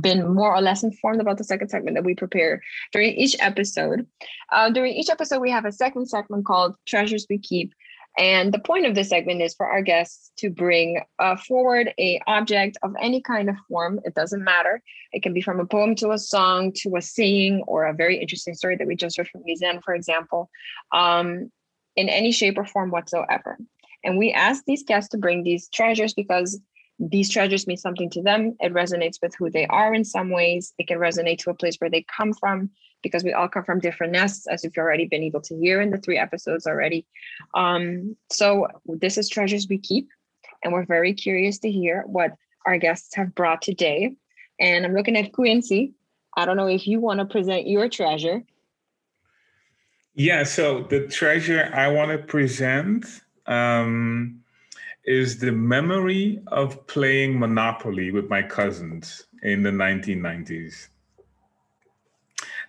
been more or less informed about the second segment that we prepare during each episode. Uh, during each episode, we have a second segment called Treasures We Keep. And the point of this segment is for our guests to bring uh, forward a object of any kind of form. It doesn't matter. It can be from a poem to a song to a saying or a very interesting story that we just heard from Lisenne, for example, um, in any shape or form whatsoever. And we ask these guests to bring these treasures because these treasures mean something to them. It resonates with who they are in some ways. It can resonate to a place where they come from because we all come from different nests, as you've already been able to hear in the three episodes already. Um, so this is Treasures We Keep, and we're very curious to hear what our guests have brought today. And I'm looking at Quinsy. I don't know if you want to present your treasure. Yeah, so the treasure I want to present um, is the memory of playing Monopoly with my cousins in the 1990s.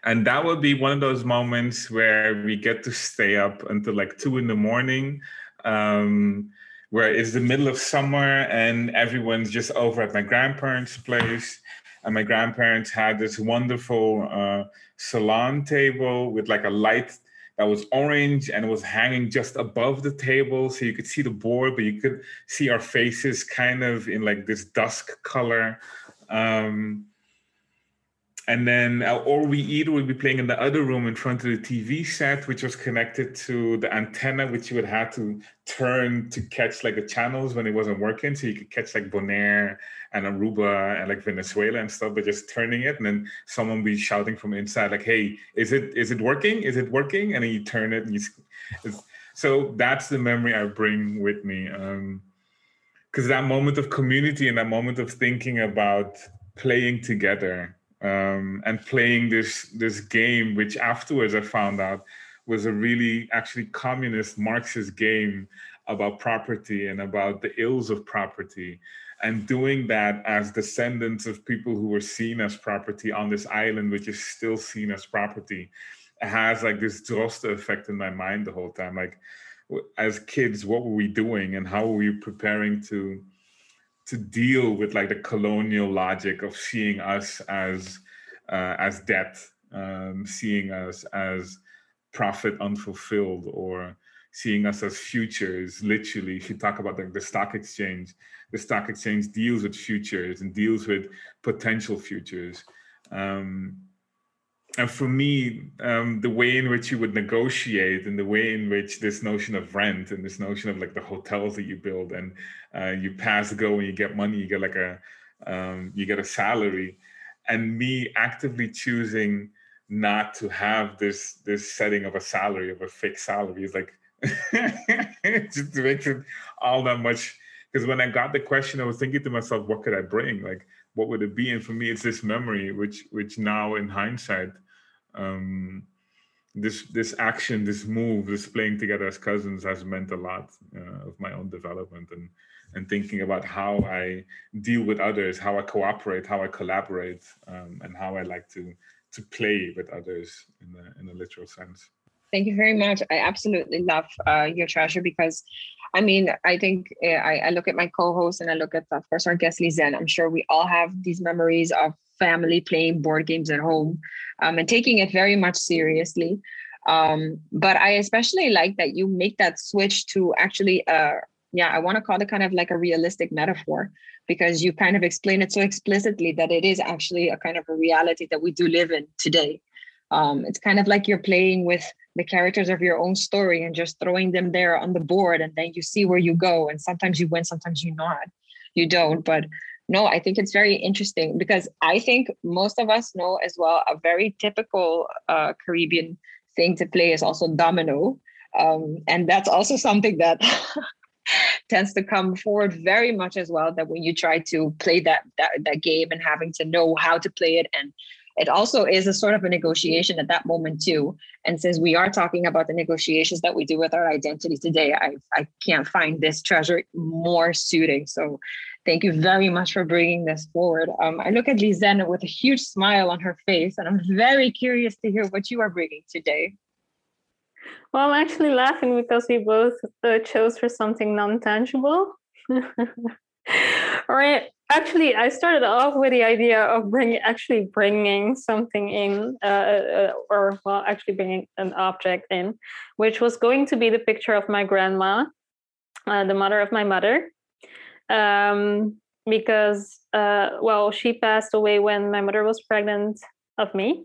And that would be one of those moments where we get to stay up until like two in the morning, um, where it's the middle of summer and everyone's just over at my grandparents' place. And my grandparents had this wonderful uh, salon table with like a light that was orange and was hanging just above the table so you could see the board but you could see our faces kind of in like this dusk color. Um, and then uh, or we either would be playing in the other room in front of the tv set which was connected to the antenna which you would have to turn to catch like the channels when it wasn't working so you could catch like bonaire and Aruba and like Venezuela and stuff, but just turning it and then someone be shouting from inside like, "Hey, is it is it working? Is it working?" And then you turn it and you. So that's the memory I bring with me, because um, that moment of community and that moment of thinking about playing together um, and playing this this game, which afterwards I found out was a really actually communist Marxist game about property and about the ills of property and doing that as descendants of people who were seen as property on this island, which is still seen as property, has like this Droste effect in my mind the whole time. Like, as kids, what were we doing, and how were we preparing to to deal with like the colonial logic of seeing us as uh, as debt, um, seeing us as profit unfulfilled or seeing us as futures literally if you talk about the stock exchange the stock exchange deals with futures and deals with potential futures. Um, and for me um, the way in which you would negotiate and the way in which this notion of rent and this notion of like the hotels that you build and uh, you pass go and you get money you get like a um, you get a salary. And me actively choosing not to have this this setting of a salary of a fixed salary is like <laughs> just makes it all that much because when i got the question i was thinking to myself what could i bring? Like what would it be? And for me it's this memory which which now in hindsight um this this action this move this playing together as cousins has meant a lot uh, of my own development and and thinking about how i deal with others how i cooperate how i collaborate um, and how i like to to play with others in a, in a literal sense Thank you very much. I absolutely love uh, your treasure because, I mean, I think uh, I, I, look at my co-host and I look at, of course, our guest Lisenne. I'm sure we all have these memories of family playing board games at home um, and taking it very much seriously. Um, but I especially like that you make that switch to actually, uh, yeah, I want to call it kind of like a realistic metaphor because you kind of explain it so explicitly that it is actually a kind of a reality that we do live in today. Um, it's kind of like you're playing with the characters of your own story and just throwing them there on the board and then you see where you go. And sometimes you win sometimes you not. You don't. But no i think it's very interesting because i think most of us know as well a very typical uh, caribbean thing to play is also domino. Um, and that's also <laughs> something that <laughs> tends to come forward very much as well that when you try to play that, that that game and having to know how to play it and it also is a sort of a negotiation at that moment too and since we are talking about the negotiations that we do with our identity today i, I can't find this treasure more suiting. So thank you very much for bringing this forward. Um, i look at Lisenne with a huge smile on her face and i'm very curious to hear what you are bringing today. Well i'm actually laughing because we both uh, chose for something non-tangible. <laughs> Right. Actually, I started off with the idea of bringing actually bringing something in, uh, uh, or well, actually bringing an object in, which was going to be the picture of my grandma, uh, the mother of my mother, um, because uh, well, she passed away when my mother was pregnant of me.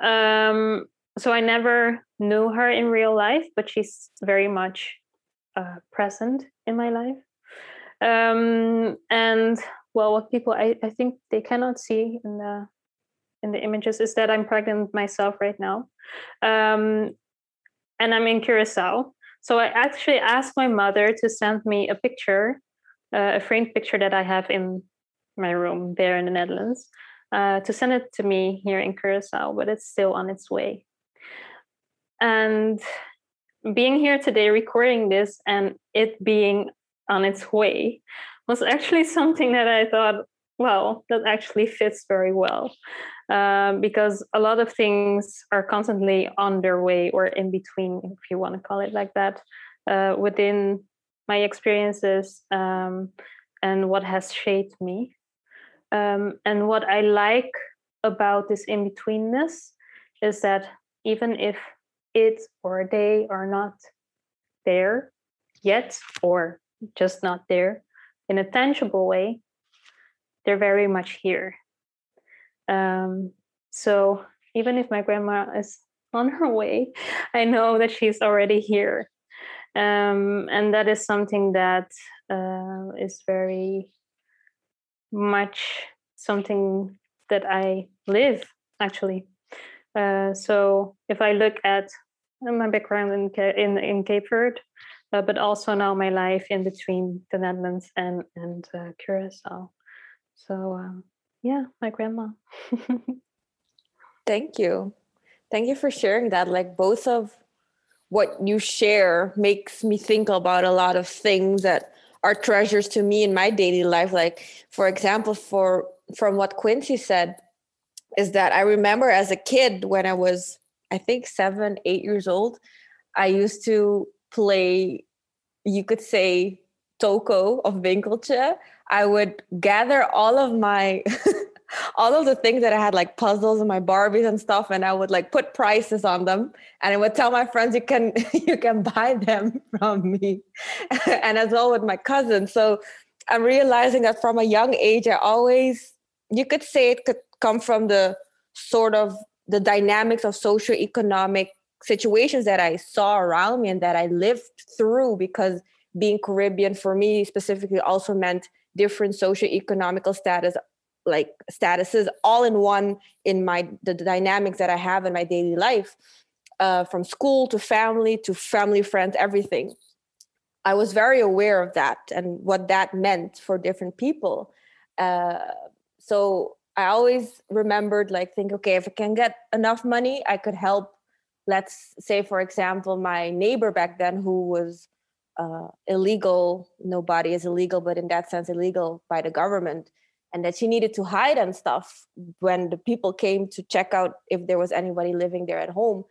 Um, so I never knew her in real life, but she's very much uh, present in my life um, and well what people I, I think they cannot see in the in the images is that i'm pregnant myself right now. Um, and i'm in curacao. So i actually asked my mother to send me a picture uh, a framed picture that i have in my room there in the netherlands uh, to send it to me here in curacao but it's still on its way. And being here today recording this and it being on its way was actually something that I thought, well, that actually fits very well. Uh, because a lot of things are constantly on their way or in between, if you want to call it like that, uh, within my experiences um, and what has shaped me. Um, and what I like about this in betweenness is that even if it or they are not there yet or just not there in a tangible way, they're very much here. Um, so even if my grandma is <laughs> on her way, I know that she's already here. Um, and that is something that uh, is very much something that I live actually. Uh, so if I look at my background in in, in Cape Verde, uh, but also now my life in between the Netherlands and and uh, Curacao. So um, yeah, my grandma. <laughs> Thank you, thank you for sharing that. Like both of what you share makes me think about a lot of things that are treasures to me in my daily life. Like for example, for from what Quinsy said, is that I remember as a kid when I was I think seven, eight years old, I used to play, you could say, toko of Winkeltje, I would gather all of my <laughs> all of the things that I had like puzzles and my Barbies and stuff, and I would like put prices on them, and I would tell my friends you can <laughs> you can buy them <laughs> from me, and as well with my cousins. So I'm realizing that from a young age, I always you could say it could come from the sort of the dynamics of socioeconomic situations that I saw around me and that I lived through because being Caribbean for me specifically also meant different socioeconomical status like statuses all in one in my the dynamics that I have in my daily life uh, from school to family to family friends everything. I was very aware of that and what that meant for different people. Uh, so I always remembered like think okay if I can get enough money I could help let's say for example my neighbor back then who was uh, illegal nobody is illegal but in that sense illegal by the government and that she needed to hide and stuff when the people came to check out if there was anybody living there at home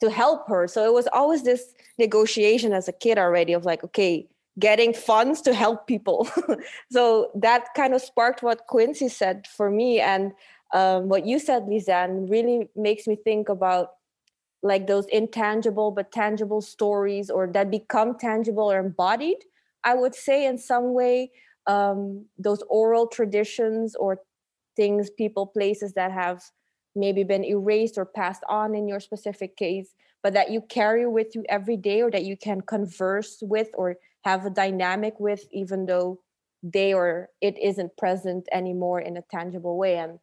to help her. So it was always this negotiation as a kid already of like okay getting funds to help people. <laughs> So that kind of sparked what quinsy said for me and um, what you said lisenne really makes me think about like those intangible but tangible stories or that become tangible or embodied i would say in some way um, those oral traditions or things people places that have maybe been erased or passed on in your specific case but that you carry with you every day or that you can converse with or have a dynamic with even though they or it isn't present anymore in a tangible way. And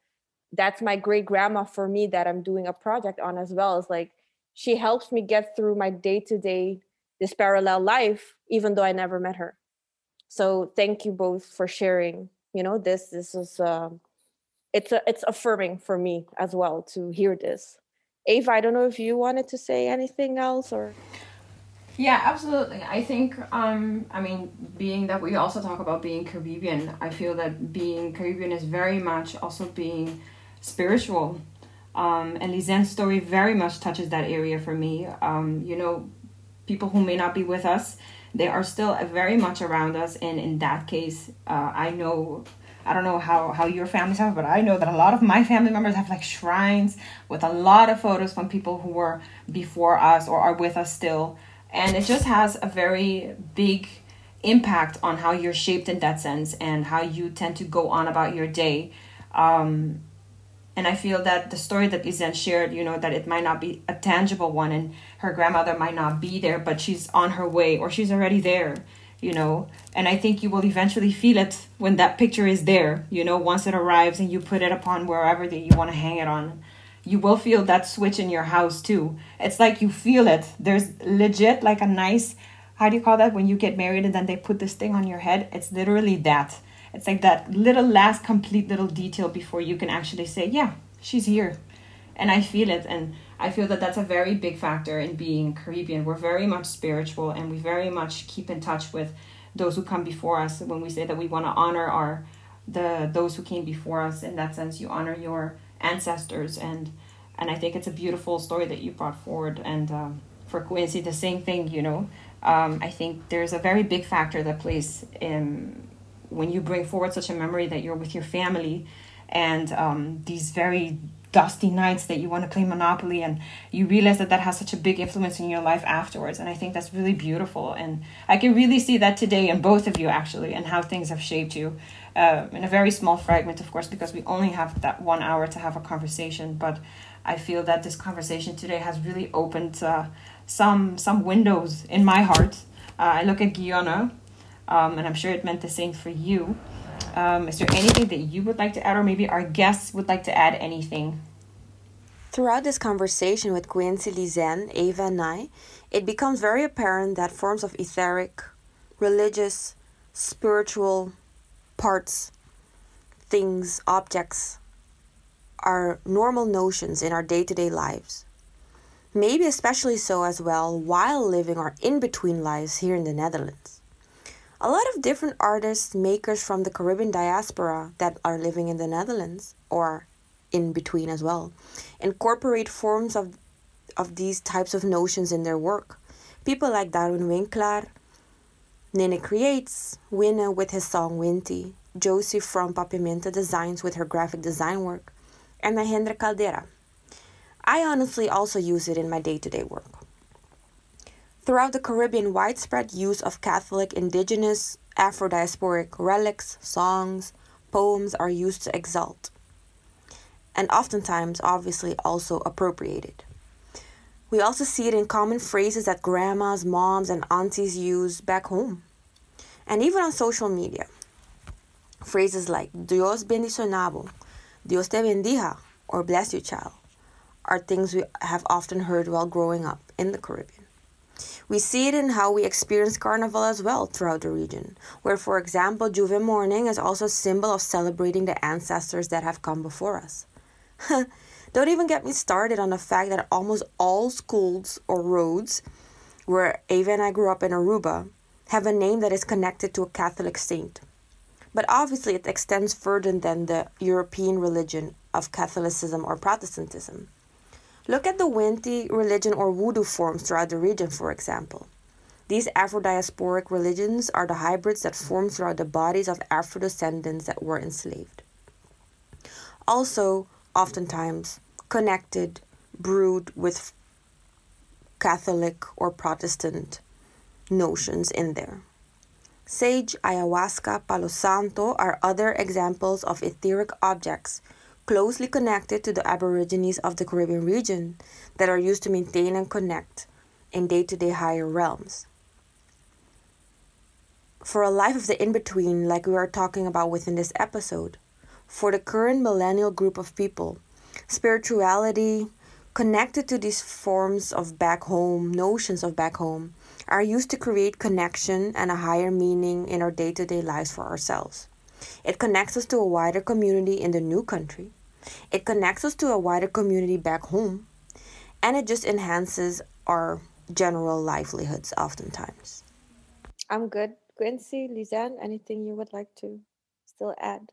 that's my great grandma for me that i'm doing a project on as well is like she helps me get through my day to day this parallel life even though i never met her. So thank you both for sharing you know this this is um it's a, it's affirming for me as well to hear this. Eva i don't know if you wanted to say anything else or? Yeah absolutely. I think um i mean being that we also talk about being caribbean i feel that being caribbean is very much also being spiritual um, and Lisenne's story very much touches that area for me. Um, you know, people who may not be with us, they are still very much around us. And in that case, uh, I know, I don't know how, how your families have, but I know that a lot of my family members have like shrines with a lot of photos from people who were before us or are with us still. And it just has a very big impact on how you're shaped in that sense and how you tend to go on about your day. Um, and I feel that the story that Lisenne shared, you know, that it might not be a tangible one and her grandmother might not be there, but she's on her way or she's already there, you know. And I think you will eventually feel it when that picture is there, you know, once it arrives and you put it upon wherever that you want to hang it on. You will feel that switch in your house too. It's like you feel it. There's legit like a nice, how do you call that when you get married and then they put this thing on your head? It's literally that it's like that little last complete little detail before you can actually say, yeah, she's here. And I feel it. And I feel that that's a very big factor in being Caribbean. We're very much spiritual and we very much keep in touch with those who come before us. When we say that we want to honor our the those who came before us, in that sense, you honor your ancestors and and I think it's a beautiful story that you brought forward. And um, for Quinsy, the same thing. You know, um, I think there's a very big factor that plays in when you bring forward such a memory that you're with your family and um, these very dusty nights that you want to play monopoly and you realize that that has such a big influence in your life afterwards and i think that's really beautiful and i can really see that today in both of you actually and how things have shaped you uh, in a very small fragment of course because we only have that one hour to have a conversation but i feel that this conversation today has really opened uh, some some windows in my heart. Uh, i look at Gyonne um, and I'm sure it meant the same for you. Um, is there anything that you would like to add, or maybe our guests would like to add anything? Throughout this conversation with Quinsy, Lisenne, Eva, and I, it becomes very apparent that forms of etheric, religious, spiritual parts, things, objects are normal notions in our day to day lives. Maybe especially so as well while living our in between lives here in the Netherlands a lot of different artists, makers from the Caribbean diaspora that are living in the Netherlands or in between as well incorporate forms of, of these types of notions in their work. People like Darwin Winkler, Nene Creates, Winne with his song Winty, Josie from Papimenta Designs with her graphic design work, and Mahendra Caldera. I honestly also use it in my day to day work. Throughout the Caribbean, widespread use of Catholic, indigenous, Afro diasporic relics, songs, poems are used to exalt, and oftentimes, obviously, also appropriated. We also see it in common phrases that grandmas, moms, and aunties use back home, and even on social media. Phrases like Dios bendicionado, Dios te bendiga, or bless you, child, are things we have often heard while growing up in the Caribbean. We see it in how we experience Carnival as well throughout the region, where, for example, J'ouvert morning is also a symbol of celebrating the ancestors that have come before us. <laughs> Don't even get me started on the fact that almost all schools or roads where Eva and I grew up in Aruba have a name that is connected to a Catholic saint. But obviously, it extends further than the European religion of Catholicism or Protestantism. Look at the Winti religion or voodoo forms throughout the region, for example. These Afro-diasporic religions are the hybrids that form throughout the bodies of Afro descendants that were enslaved. Also, oftentimes connected, brewed with Catholic or Protestant notions in there. Sage, ayahuasca, palo santo are other examples of etheric objects closely connected to the Aborigines of the Caribbean region that are used to maintain and connect in day to day higher realms. For a life of the in between, like we are talking about within this episode, for the current millennial group of people, spirituality connected to these forms of back home, notions of back home, are used to create connection and a higher meaning in our day to day lives for ourselves. It connects us to a wider community in the new country. It connects us to a wider community back home. And it just enhances our general livelihoods oftentimes. I'm good. Quinsy, Lisenne, anything you would like to still add?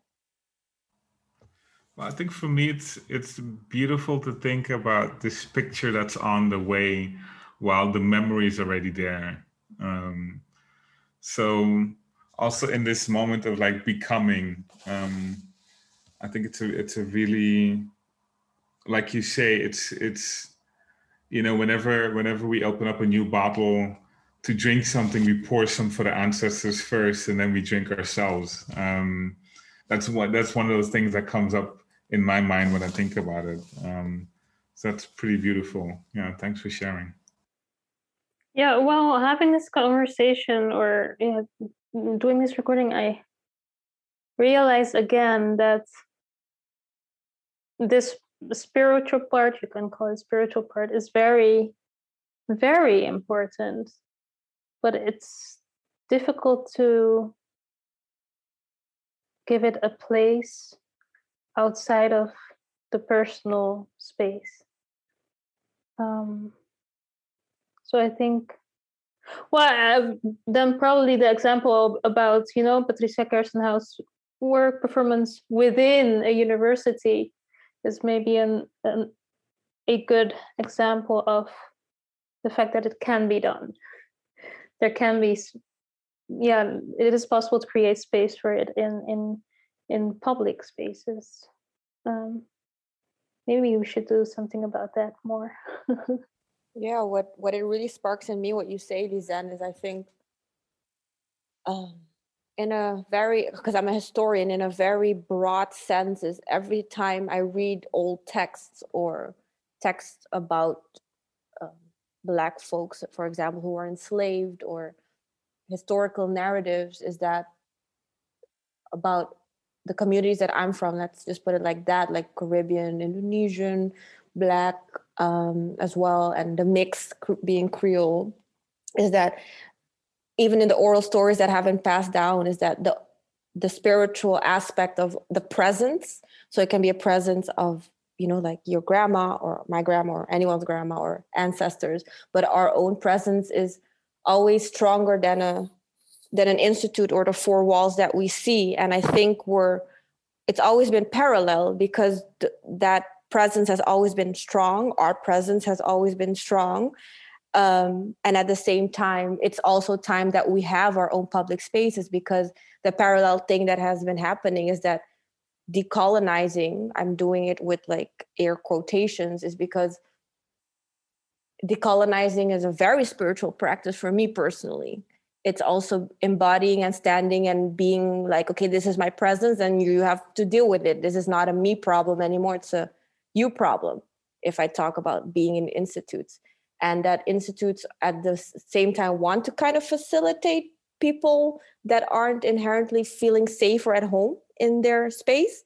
Well, I think for me, it's it's beautiful to think about this picture that's on the way, while the memory is already there. Um, so also in this moment of like becoming, um, I think it's a it's a really, like you say, it's it's, you know, whenever whenever we open up a new bottle to drink something, we pour some for the ancestors first, and then we drink ourselves. Um, that's what that's one of those things that comes up in my mind when I think about it. Um, so that's pretty beautiful. Yeah, thanks for sharing. Yeah, well, having this conversation or yeah, doing this recording, I realized again that this spiritual part, you can call it spiritual part, is very, very important. But it's difficult to give it a place outside of the personal space. Um, so I think, well, then probably the example about you know Patricia Kaersenhout's work performance within a university is maybe an, an a good example of the fact that it can be done. There can be, yeah, it is possible to create space for it in in in public spaces. Um, maybe we should do something about that more. <laughs> yeah, what what it really sparks in me, what you say, lisenne is I think um, in a very because I'm a historian, in a very broad sense, is every time I read old texts or texts about um, black folks, for example, who are enslaved or historical narratives, is that about the communities that I'm from, let's just put it like that, like Caribbean, Indonesian, Black um, as well, and the mix being Creole, is that even in the oral stories that have been passed down, is that the the spiritual aspect of the presence. So it can be a presence of you know like your grandma or my grandma or anyone's grandma or ancestors, but our own presence is always stronger than a than an institute or the four walls that we see and i think we're it's always been parallel because th- that presence has always been strong. Our presence has always been strong. Um, and at the same time it's also time that we have our own public spaces because the parallel thing that has been happening is that decolonizing i'm doing it with like air quotations is because decolonizing is a very spiritual practice for me personally. It's also embodying and standing and being like okay this is my presence and you have to deal with it. This is not a me problem anymore. It's a you problem if i talk about being in institutes and that institutes at the same time want to kind of facilitate people that aren't inherently feeling safe or at home in their space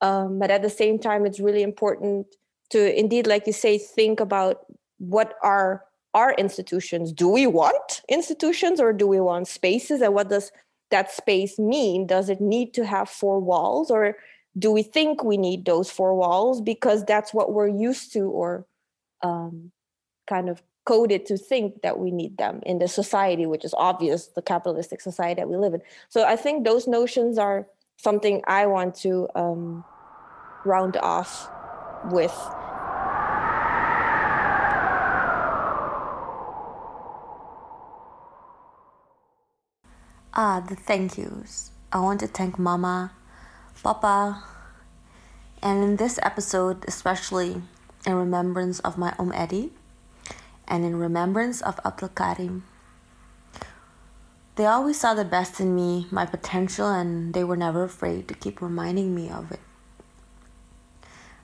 um, but at the same time it's really important to indeed like you say think about what are our institutions. Do we want institutions or do we want spaces and what does that space mean? Does it need to have four walls or do we think we need those four walls? Because that's what we're used to or um, kind of coded to think that we need them in the society which is obvious the capitalistic society that we live in. So i think those notions are something i want to um, round off with. Ah, the thank yous. I want to thank Mama, Papa, and in this episode, especially in remembrance of my Om Eddie and in remembrance of Abdul Karim. They always saw the best in me, my potential, and they were never afraid to keep reminding me of it.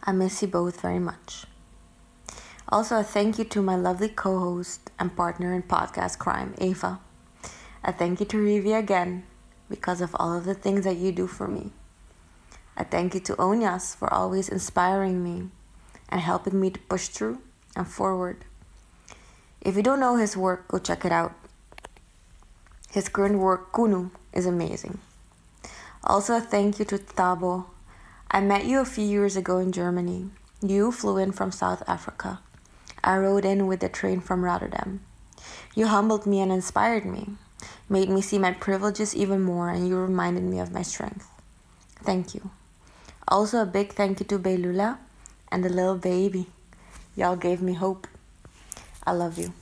I miss you both very much. Also, a thank you to my lovely co host and partner in podcast crime, Eva. A thank you to Rivi again because of all of the things that you do for me. I thank you to Onyas for always inspiring me and helping me to push through and forward. If you don't know his work, go check it out. His current work, Kunu, is amazing. Also, a thank you to Thabo. I met you a few years ago in Germany. You flew in from South Africa. I rode in with the train from Rotterdam. You humbled me and inspired me made me see my privileges even more, and you reminded me of my strength. Thank you. Also, a big thank you to Beilula and the little baby. Y'all gave me hope. I love you.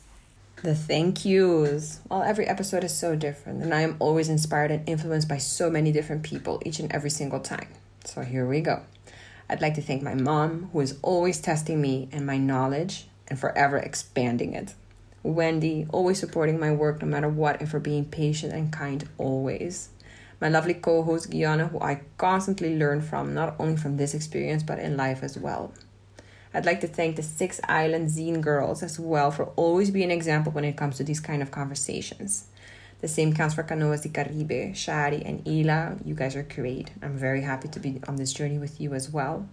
The thank yous. Well, every episode is so different, and I am always inspired and influenced by so many different people each and every single time. So here we go. I'd like to thank my mom, who is always testing me and my knowledge and forever expanding it. Wendy, always supporting my work no matter what, and for being patient and kind always. My lovely co host, Gyonne, who I constantly learn from, not only from this experience, but in life as well. I'd like to thank the Six Island Zine girls as well for always being an example when it comes to these kind of conversations. The same counts for Canoas de Caribe, Shari, and Ila. You guys are great. I'm very happy to be on this journey with you as well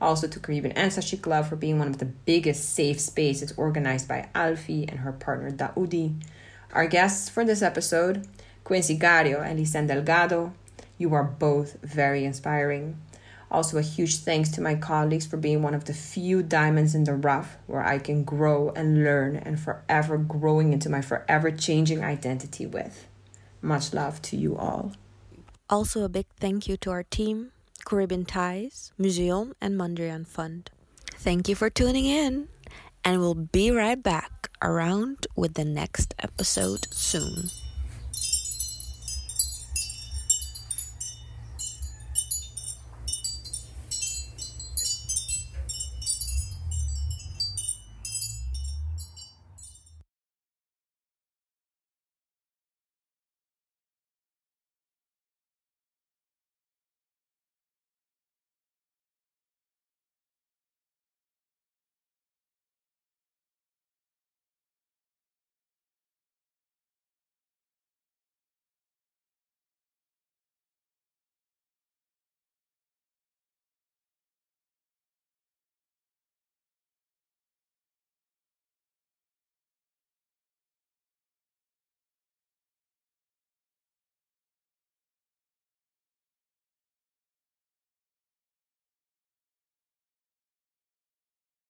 also to Caribbean Ancestry Club for being one of the biggest safe spaces organized by Alfie and her partner Daudi. Our guests for this episode, Quinsy Gario and Lisenne Delgado. You are both very inspiring. Also, a huge thanks to my colleagues for being one of the few diamonds in the rough where I can grow and learn and forever growing into my forever changing identity with. Much love to you all. Also, a big thank you to our team Caribbean Ties, Museum, and Mondrian Fund. Thank you for tuning in, and we'll be right back around with the next episode soon.